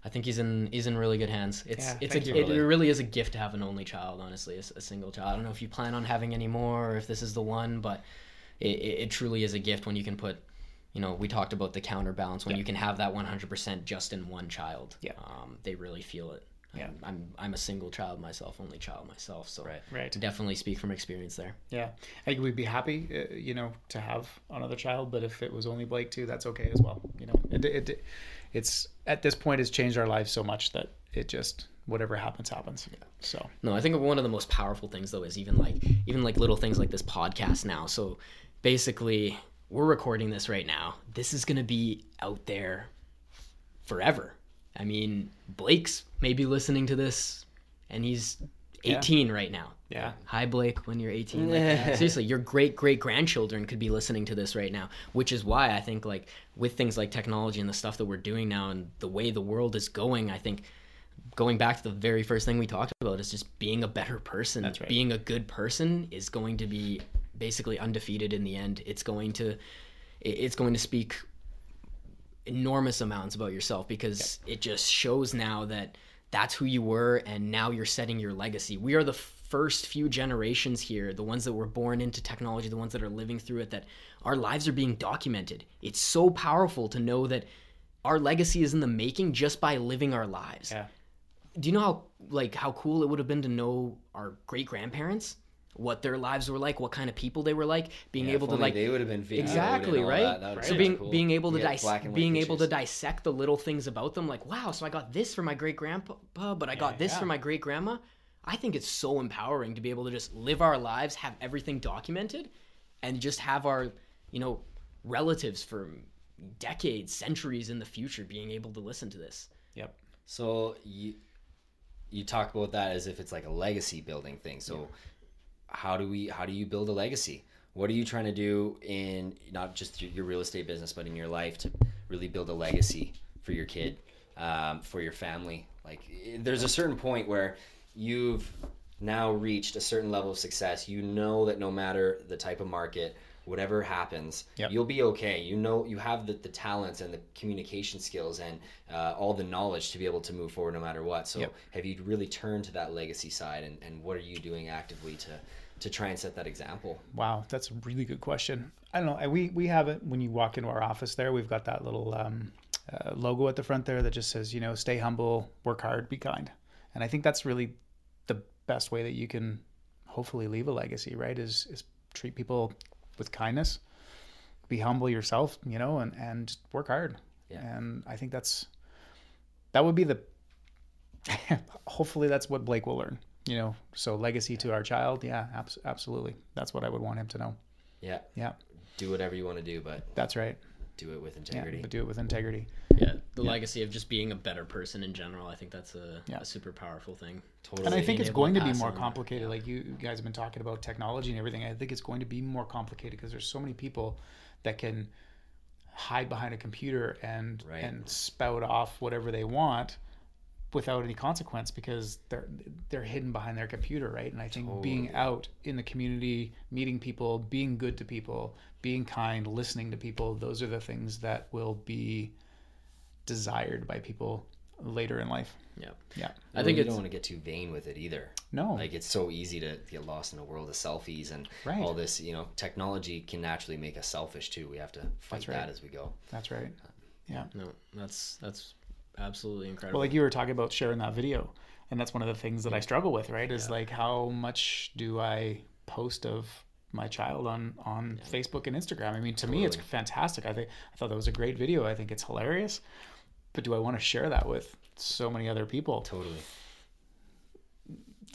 I think he's in he's in really good hands. It's Yeah, it's a, you, it, brother. it really is a gift to have an only child. Honestly, a single child. I don't know if you plan on having any more or if this is the one, but it, it, truly is a gift when you can put. You know, we talked about the counterbalance when you can have that 100% just in one child. Yeah. Um, they really feel it. Yeah. I'm, I'm I'm a single child myself, only child myself, so Right. Right. definitely speak from experience there. Yeah, I think we'd be happy, uh, you know, to have another child. But if it was only Blake too, that's okay as well. You know, it, it it's at this point it's changed our lives so much that it just whatever happens happens. So No, I think one of the most powerful things though is even like even like little things like this podcast now. So basically, we're recording this right now. This is going to be out there forever. I mean, Blake's maybe listening to this and he's 18 right now. yeah, Hi Blake, when you're 18. Like, [laughs] seriously, your great great grandchildren could be listening to this right now, which is why I think like with things like technology and the stuff that we're doing now and the way the world is going, I think going back to the very first thing we talked about is just being a better person. That's right. Being a good person is going to be basically undefeated in the end. It's going to it's going to speak enormous amounts about yourself because it just shows now that that's who you were and now you're setting your legacy. We are the first few generations here, the ones that were born into technology, the ones that are living through it that our lives are being documented. It's so powerful to know that our legacy is in the making just by living our lives. yeah, Do you know how like how cool it would have been to know our great grandparents? What their lives were like, what kind of people they were like, being Yeah, able if to only like they would have been videoed exactly right. that, that so being cool. being able to You dis- black and being able to dissect the little things about them like wow so i got this for my great grandpa but i got this yeah. for my great grandma I think it's so empowering to be able to just live our lives, have everything documented, and just have our, you know, relatives for decades, centuries in the future being able to listen to this. Yep. So you you talk about that as if it's like a legacy building thing. So how do we how do you build a legacy? What are you trying to do in not just your, your real estate business, but in your life to really build a legacy for your kid, um, for your family? Like there's a certain point where you've now reached a certain level of success. You know that no matter the type of market, whatever happens, Yep. you'll be okay. You know you have the, the talents and the communication skills and uh, all the knowledge to be able to move forward no matter what. So Yep. have you really turned to that legacy side and, and what are you doing actively to to try and set that example? Wow, that's a really good question. I don't know. We we have it when you walk into our office. There, we've got that little um, uh, logo at the front there that just says, you know, stay humble, work hard, be kind. And I think that's really the best way that you can hopefully leave a legacy. Right? Is is treat people with kindness, be humble yourself, you know, and and work hard. Yeah. And I think that's that would be the. [laughs] hopefully, that's what Blake will learn. You know, so legacy to our child. Yeah, abs- absolutely. That's what I would want him to know. Yeah. Yeah, Do whatever you want to do, but that's right. do it with Yeah, integrity. but do it with integrity. Yeah, the legacy of just being a better person in general. I think that's a, Yeah. a super powerful thing. totally. And I think it's able to going to be more on that, complicated. Like you you guys have been talking about technology and everything. I think it's going to be more complicated because there's so many people that can hide behind a computer and Right. and spout off whatever they want without any consequence because they're they're hidden behind their computer, right? And I think being out in the community, meeting people, being good to people, being kind, listening to people, those are the things that will be desired by people later in life. Yeah, Yeah. I think you don't want to get too vain with it either. No. Like it's so easy to get lost in a world of selfies and Right. all this. You know, technology can naturally make us selfish too. We have to fight right. that as we go. That's right. Uh, yeah. no, that's that's absolutely incredible. Well, like you were talking about sharing that video, and that's one of the things that I struggle with, right? Is like how much do I post of my child on on Facebook and Instagram? I mean, to me, it's fantastic. I think I thought that was a great video. I think it's hilarious, but do I want to share that with so many other people? Totally.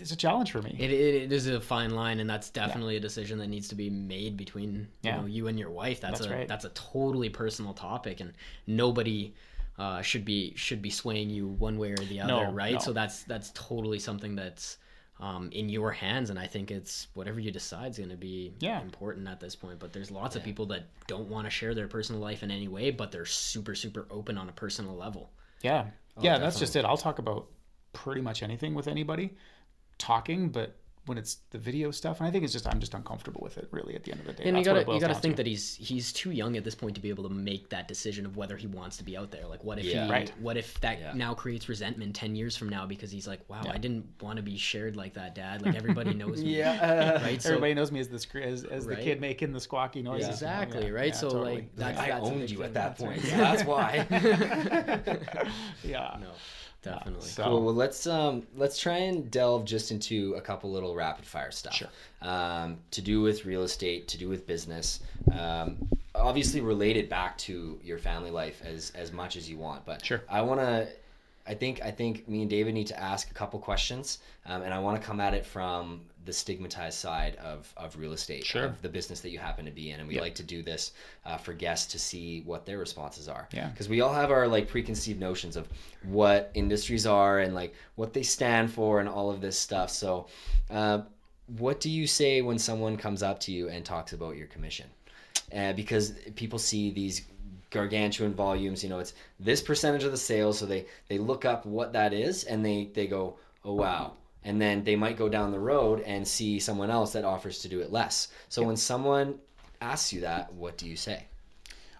It's a challenge for me. It, it, it is a fine line, and that's definitely a decision that needs to be made between you Yeah. know you and your wife. That's, That's a right. that's a totally personal topic, and nobody uh, should be should be swaying you one way or the other, No, right? no. So that's that's totally something that's um, in your hands, and I think it's whatever you decide is going to be Yeah. important at this point. But there's lots of people that don't want to share their personal life in any way, but they're super super open on a personal level. Yeah. yeah, that's just it. I'll talk about pretty much anything with anybody talking, but when it's the video stuff, and I think it's just I'm just uncomfortable with it really at the end of the day. And you That's what gotta you gotta think to. that he's he's too young at this point to be able to make that decision of whether he wants to be out there. Like, what if Yeah. he, Right. what if that Yeah. now creates resentment ten years from now because he's like, wow, Yeah. I didn't want to be shared like that, Dad. Like everybody [laughs] knows me, Yeah. [laughs] right? So Everybody knows me as the sc- as, as the kid making the squawky noises. exactly, Yeah, right? yeah, so totally. like that's, I that's a owned you at that point. So that's why. [laughs] yeah. No, definitely. So Cool. Well, let's um let's try and delve just into a couple little rapid fire stuff. Sure. Um, to do with real estate, to do with business. Um, obviously related back to your family life as as much as you want, but Sure. I want to. I think I think me and David need to ask a couple questions, um, and I want to come at it from the stigmatized side of, of real estate, Sure. of the business that you happen to be in, and we Yep. like to do this uh, for guests to see what their responses are. Yeah. because we all have our like preconceived notions of what industries are and like what they stand for and all of this stuff. So, uh, what do you say when someone comes up to you and talks about your commission? Uh, because people see these gargantuan volumes, you know, it's this percentage of the sales, so they they look up what that is and they they go, oh wow. And then they might go down the road and see someone else that offers to do it less. So when someone asks you that, what do you say?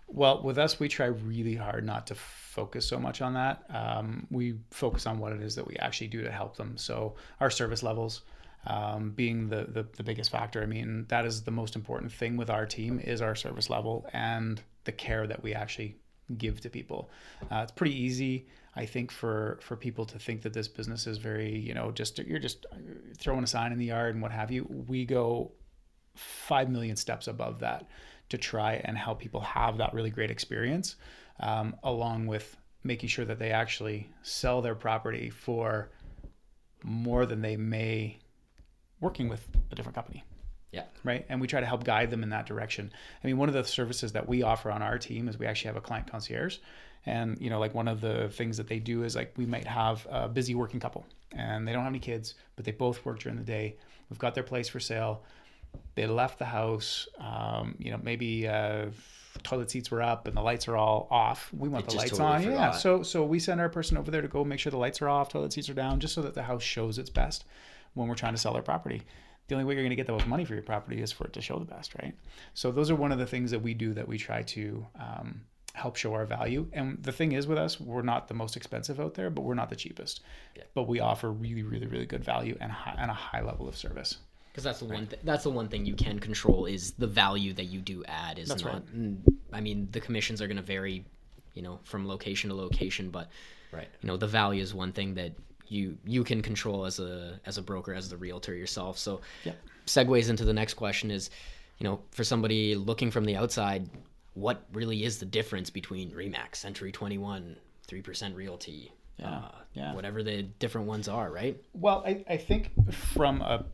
Well, with us, we try really hard not to focus so much on that. Um, we focus on what it is that we actually do to help them. So our service levels um, being the, the the biggest factor. I mean, that is the most important thing with our team is our service level and the care that we actually give to people. Uh, it's pretty easy, I think, for for people to think that this business is very, you know, just you're just throwing a sign in the yard and what have you. We go five million steps above that to try and help people have that really great experience, um, along with making sure that they actually sell their property for more than they may working with a different company Yeah. right and we try to help guide them in that direction i mean one of the services that we offer on our team is we actually have a client concierge and you know like one of the things that they do is like we might have a busy working couple and they don't have any kids but they both work during the day. We've got their place for sale. They left the house um, you know maybe uh, toilet seats were up and the lights are all off. We want They the lights totally on yeah. so so we send our person over there to go make sure the lights are off toilet seats are down just so that the house shows its best when we're trying to sell our property. The only way you're going to get the most money for your property is for it to show the best, right? So those are one of the things that we do that we try to um, help show our value. And the thing is with us, we're not the most expensive out there, but we're not the cheapest. Yeah. But we offer really, really, really good value and, high, and a high level of service. because that's the one th- that's the one thing you can control is the value that you do add is That's not right. i mean the commissions are going to vary you know from location to location but Right. you know the value is one thing that you you can control as a as a broker as the realtor yourself so Yeah. segues into the next question is you know for somebody looking from the outside what really is the difference between remax century 21 3% realty Yeah, uh, yeah. whatever the different ones are right Well, I, I think from a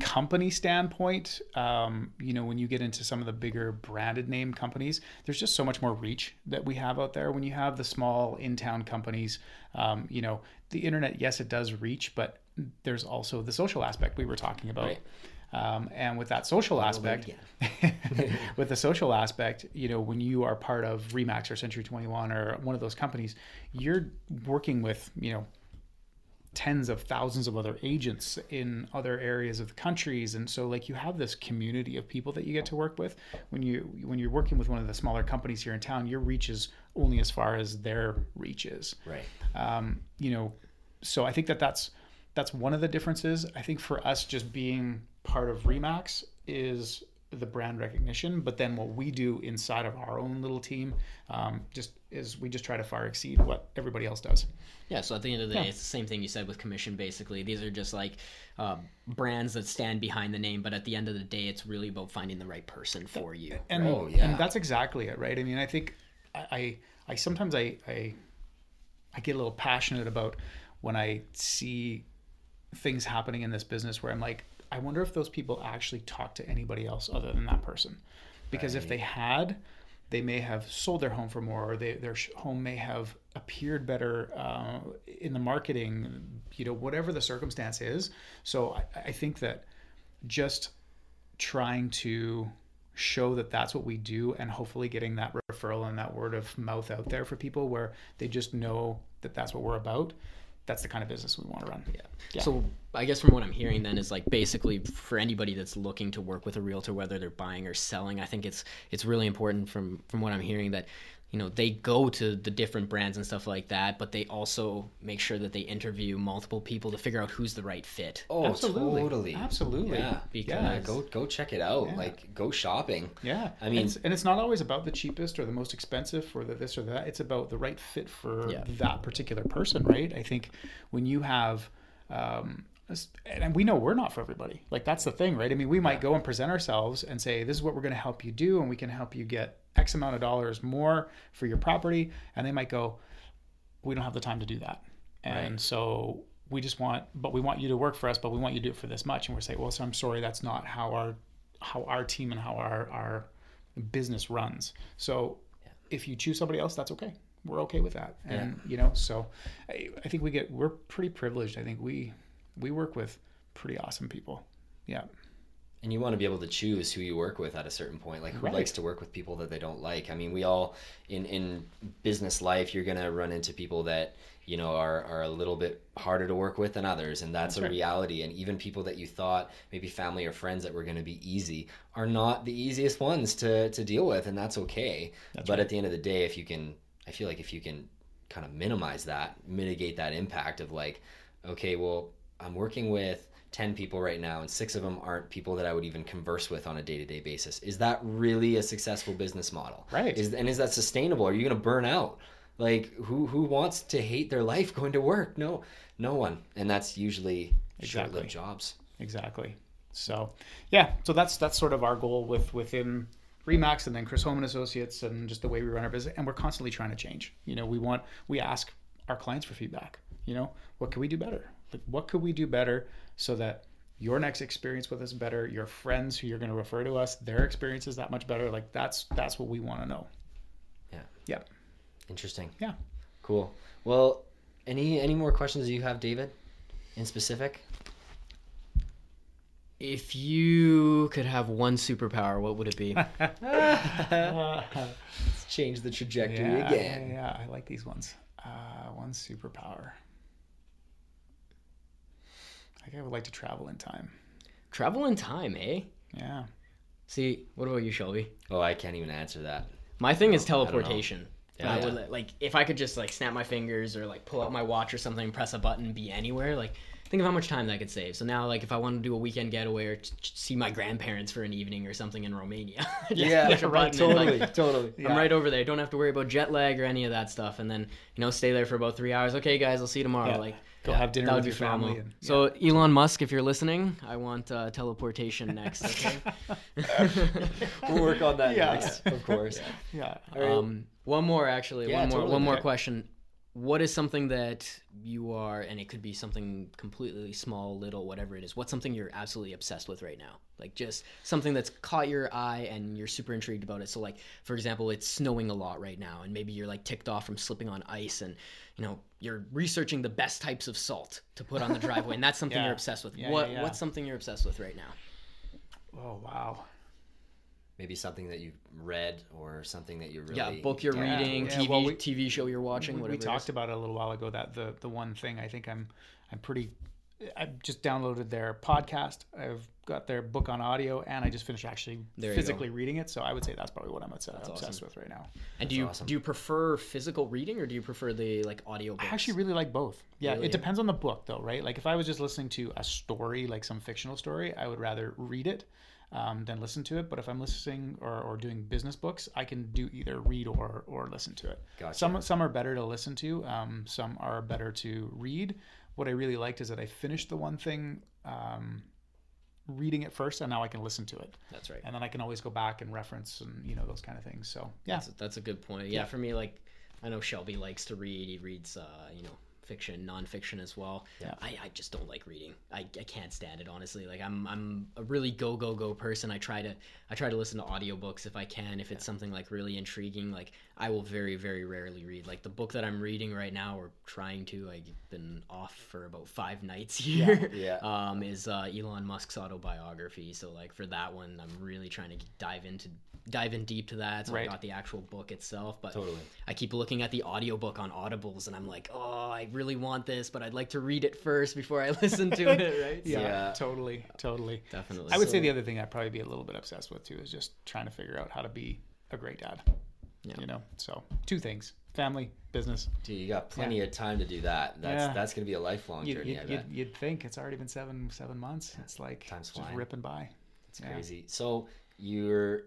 company standpoint, um, you know, when you get into some of the bigger branded name companies, there's just so much more reach that we have out there. When you have the small in town companies, um, you know, the internet, yes, it does reach, but there's also the social aspect we were talking about. Right. Um, and with that social aspect, [laughs] with the social aspect, you know, when you are part of Remax or Century 21 or one of those companies, you're working with, you know, tens of thousands of other agents in other areas of the countries. And so like you have this community of people that you get to work with. When you when you're working with one of the smaller companies here in town your reach is only as far as their reach is. Right. um, you know so i think that that's that's one of the differences. I think for us just being part of remax is the brand recognition but then what we do inside of our own little team um, just is we just try to far exceed what everybody else does Yeah, so at the end of the day, Yeah. it's the same thing you said with commission. Basically, these are just like uh, brands that stand behind the name, but at the end of the day, it's really about finding the right person for you. and, Oh, yeah. and that's exactly it right i mean i think i i, I sometimes I, I i get a little passionate about when i see things happening in this business where i'm like i wonder if those people actually talk to anybody else other than that person. Because if they had they may have sold their home for more or they, their home may have appeared better uh, in the marketing you know whatever the circumstance is. So I, I think that just trying to show that that's what we do and hopefully getting that referral and that word of mouth out there for people where they just know that that's what we're about that's the kind of business we want to run Yeah. Yeah. So I guess from what I'm hearing then is like basically for anybody that's looking to work with a realtor, whether they're buying or selling, I think it's it's really important from from what I'm hearing that you know they go to the different brands and stuff like that, but they also make sure that they interview multiple people to figure out who's the right fit. Oh, Absolutely. totally. Absolutely. Yeah. Because- yeah. Go go check it out. Yeah. Like go shopping. Yeah, I mean- and it's, and it's not always about the cheapest or the most expensive or the this or that. It's about the right fit for Yeah. that particular person, right? I think when you have, um, this- and we know we're not for everybody. Like that's the thing, right? I mean, we might go and present ourselves and say, "This is what we're going to help you do, and we can help you get X amount of dollars more for your property," and they might go, "We don't have the time to do that," and Right. so we just want, but we want you to work for us, but we want you to do it for this much, and we're saying, "Well, so I'm sorry, that's not how our how our team and how our our business runs. So if you choose somebody else, that's okay. We're okay with that. And you know, so I, I think we get we're pretty privileged. I think we we work with pretty awesome people. Yeah. And you want to be able to choose who you work with at a certain point. Like who Right. likes to work with people that they don't like? I mean, we all in in business life, you're gonna run into people that you know are are a little bit harder to work with than others, and that's, That's a right. reality. And even people that you thought maybe family or friends that were gonna be easy are not the easiest ones to to deal with, and that's okay. That's but right. at the end of the day, if you can, I feel like if you can kind of minimize that, mitigate that impact of like, okay, well, I'm working with 10 people right now and six of them aren't people that I would even converse with on a day-to-day basis. Is that really a successful business model? Right. Is and is that sustainable? Are you going to burn out? Like who who wants to hate their life going to work? No. No one. And that's usually Exactly. short-lived jobs. Exactly. So yeah, so that's that's sort of our goal with within Remax and then Chris Holm and Associates and just the way we run our business. And we're constantly trying to change. You know, we want we ask our clients for feedback. You know, what can we do better? Like, what could we do better so that your next experience with us better, your friends who you're going to refer to us, their experience is that much better. Like that's that's what we want to know. Yeah. Yeah. Interesting. Yeah. Cool. Well, any any more questions you have, David, in specific? If you could have one superpower, what would it be? [laughs] Let's change the trajectory yeah, again. Yeah, yeah, I like these ones. Uh, one superpower. I think I would like to travel in time. Travel in time, eh? Yeah. See, what about you, Shelby? Oh, I can't even answer that. My thing is I don't teleportation. Yeah. I would, like if I could just like snap my fingers or like pull out my watch or something, press a button, be anywhere. Like think of how much time that could save. So now, like if I want to do a weekend getaway or t- t- see my grandparents for an evening or something in Romania, [laughs] just yeah, right, button and, like, totally, totally. Yeah. I'm right over there. Don't have to worry about jet lag or any of that stuff. And then you know stay there for about three hours. Okay, guys, I'll see you tomorrow. Yeah. Like Go Yeah, have dinner that with your family. phenomenal. And, So Elon Musk, if you're listening, I want uh, teleportation next. Okay. [laughs] We'll work on that Yeah. next, of course. yeah. All right. Um, one more actually. Yeah, one more. totally. One more Okay. question. What is something that you are, and it could be something completely small, little, whatever it is. What's something you're absolutely obsessed with right now? Like just something that's caught your eye and you're super intrigued about it. So like, for example, it's snowing a lot right now, and maybe you're like ticked off from slipping on ice, and you know you're researching the best types of salt to put on the driveway, and that's something [laughs] Yeah. you're obsessed with. Yeah, what yeah, yeah. What's something you're obsessed with right now? Oh wow. Maybe something that you've read or something that you're really yeah, book you're Yeah, reading, yeah, TV well, we- TV show you're watching, we, whatever. we it is. talked about it a little while ago that the the one thing I think I'm I'm pretty I just downloaded their podcast. I've got their book on audio, and I just finished actually There physically reading it. So I would say that's probably what I'm obsessed, obsessed awesome. with right now. And do you awesome. do you prefer physical reading or do you prefer the like audio? I actually really like both. Yeah, Really? it depends on the book though, right? Like if I was just listening to a story, like some fictional story, I would rather read it um, than listen to it. But if I'm listening or, or doing business books, I can do either read or or listen to it. Gotcha. Some some are better to listen to. Um, some are better to read. What I really liked is that I finished the one thing. Um, reading it first and now I can listen to it That's right. and then I can always go back and reference and you know those kind of things so yeah That's, that's a good point. Yeah, Yeah. for me, like I know Shelby likes to read. He reads, uh, you know, fiction, nonfiction as well. Yeah. I, I just don't like reading. I, I can't stand it honestly. Like I'm I'm a really go go go person. I try to I try to listen to audiobooks if I can. If it's something like really intriguing, like I will very very rarely read. Like the book that I'm reading right now or trying to, I've been off for about five nights [laughs] here. Yeah. um, is uh, Elon Musk's autobiography. So like for that one, I'm really trying to dive into dive in deep to that. So I got the actual book itself, but Totally. I keep looking at the audiobook on Audibles, and I'm like, oh, I really want this, but I'd like to read it first before I [laughs] listen to [laughs] it. Right? yeah, Yeah. totally totally definitely. I would say the other thing I'd probably be a little bit obsessed with too is just trying to figure out how to be a great dad. Yeah. You know, so two things: family, business. Dude, you got plenty of time to do that. That's Yeah. that's gonna be a lifelong You, journey. you, I you'd, bet. you'd think it's already been seven seven months. It's like Time's just flying. ripping by. It's Yeah. crazy. So you're.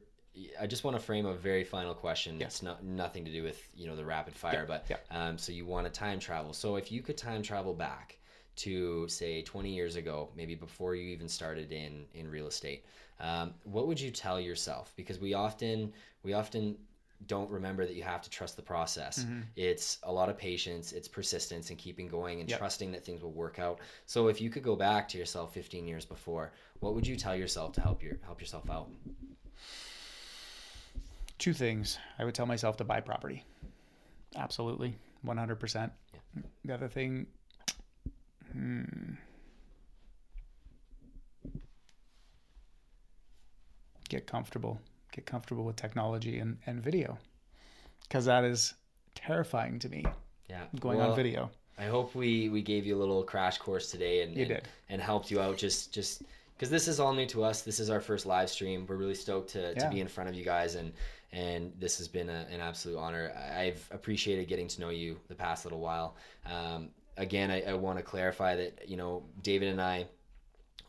I just want to frame a very final question. Yeah. It's not nothing to do with you know the rapid fire, but yeah. um, so you want to time travel. So if you could time travel back to say 20 years ago, maybe before you even started in in real estate, um, what would you tell yourself? Because we often we often don't remember that you have to trust the process. Mm-hmm. It's a lot of patience, it's persistence and keeping going and Yep. trusting that things will work out. So if you could go back to yourself 15 years before, what would you tell yourself to help your help yourself out? Two things. I would tell myself to buy property. Absolutely, one hundred percent. The other thing. Hmm, get comfortable. Get comfortable with technology and, and video, because that is terrifying to me. Yeah. Going Well, on video. I hope we we gave you a little crash course today and You and, did. and helped you out just just because this is all new to us. This is our first live stream. We're really stoked to, to be in front of you guys and and this has been a, an absolute honor. I've appreciated getting to know you the past little while. Um, again, I, I want to clarify that you know David and I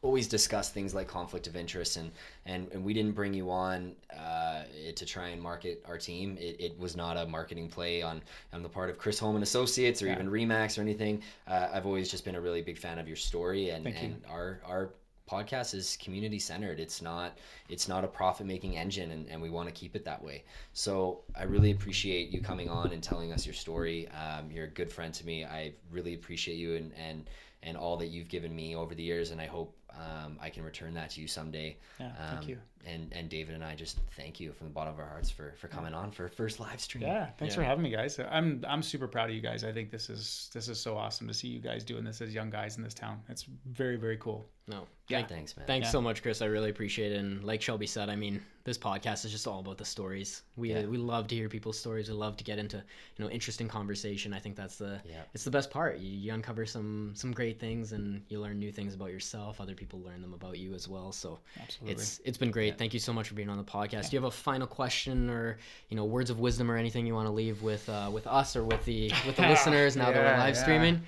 always discuss things like conflict of interest and and, and we didn't bring you on uh, to try and market our team it, it was not a marketing play on on the part of chris holm and associates or Yeah. even remax or anything uh, i've always just been a really big fan of your story and Thank you. and our our podcast is community centered it's not it's not a profit making engine and, and we want to keep it that way so i really appreciate you coming on and telling us your story um, you're a good friend to me i really appreciate you and and and all that you've given me over the years and i hope um, i can return that to you someday Yeah, thank Um, you. and and david and i just thank you from the bottom of our hearts for for coming on for first live stream Yeah, thanks Yeah. for having me, guys. I'm I'm super proud of you guys. I think this is this is so awesome to see you guys doing this as young guys in this town. It's very very cool. No. Yeah. Thank- thanks man Thanks Yeah. so much, Chris. I really appreciate it. And like Shelby said, I mean, this podcast is just all about the stories. We Yeah. we love to hear people's stories. We love to get into you know interesting conversation. I think that's the Yeah. it's the best part. You, you uncover some some great things, and you learn new things about yourself. Other people learn them about you as well. So Absolutely. it's it's been great. Thank you so much for being on the podcast. Do you have a final question or you know words of wisdom or anything you want to leave with uh, with us or with the with the [laughs] listeners now that we're live streaming?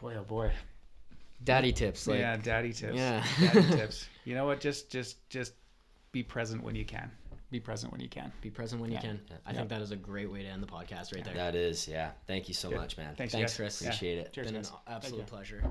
boy oh boy. Daddy tips. Like, yeah, daddy tips. Yeah. daddy [laughs] tips. You know what? Just just just be present when you can. Be present when you can. Be present when you can. I Yeah. think that is a great way to end the podcast right there. that is yeah thank you so Good. much man Thanks, Thanks, guys. Chris. Yeah. appreciate it Cheers, been an absolute you. pleasure.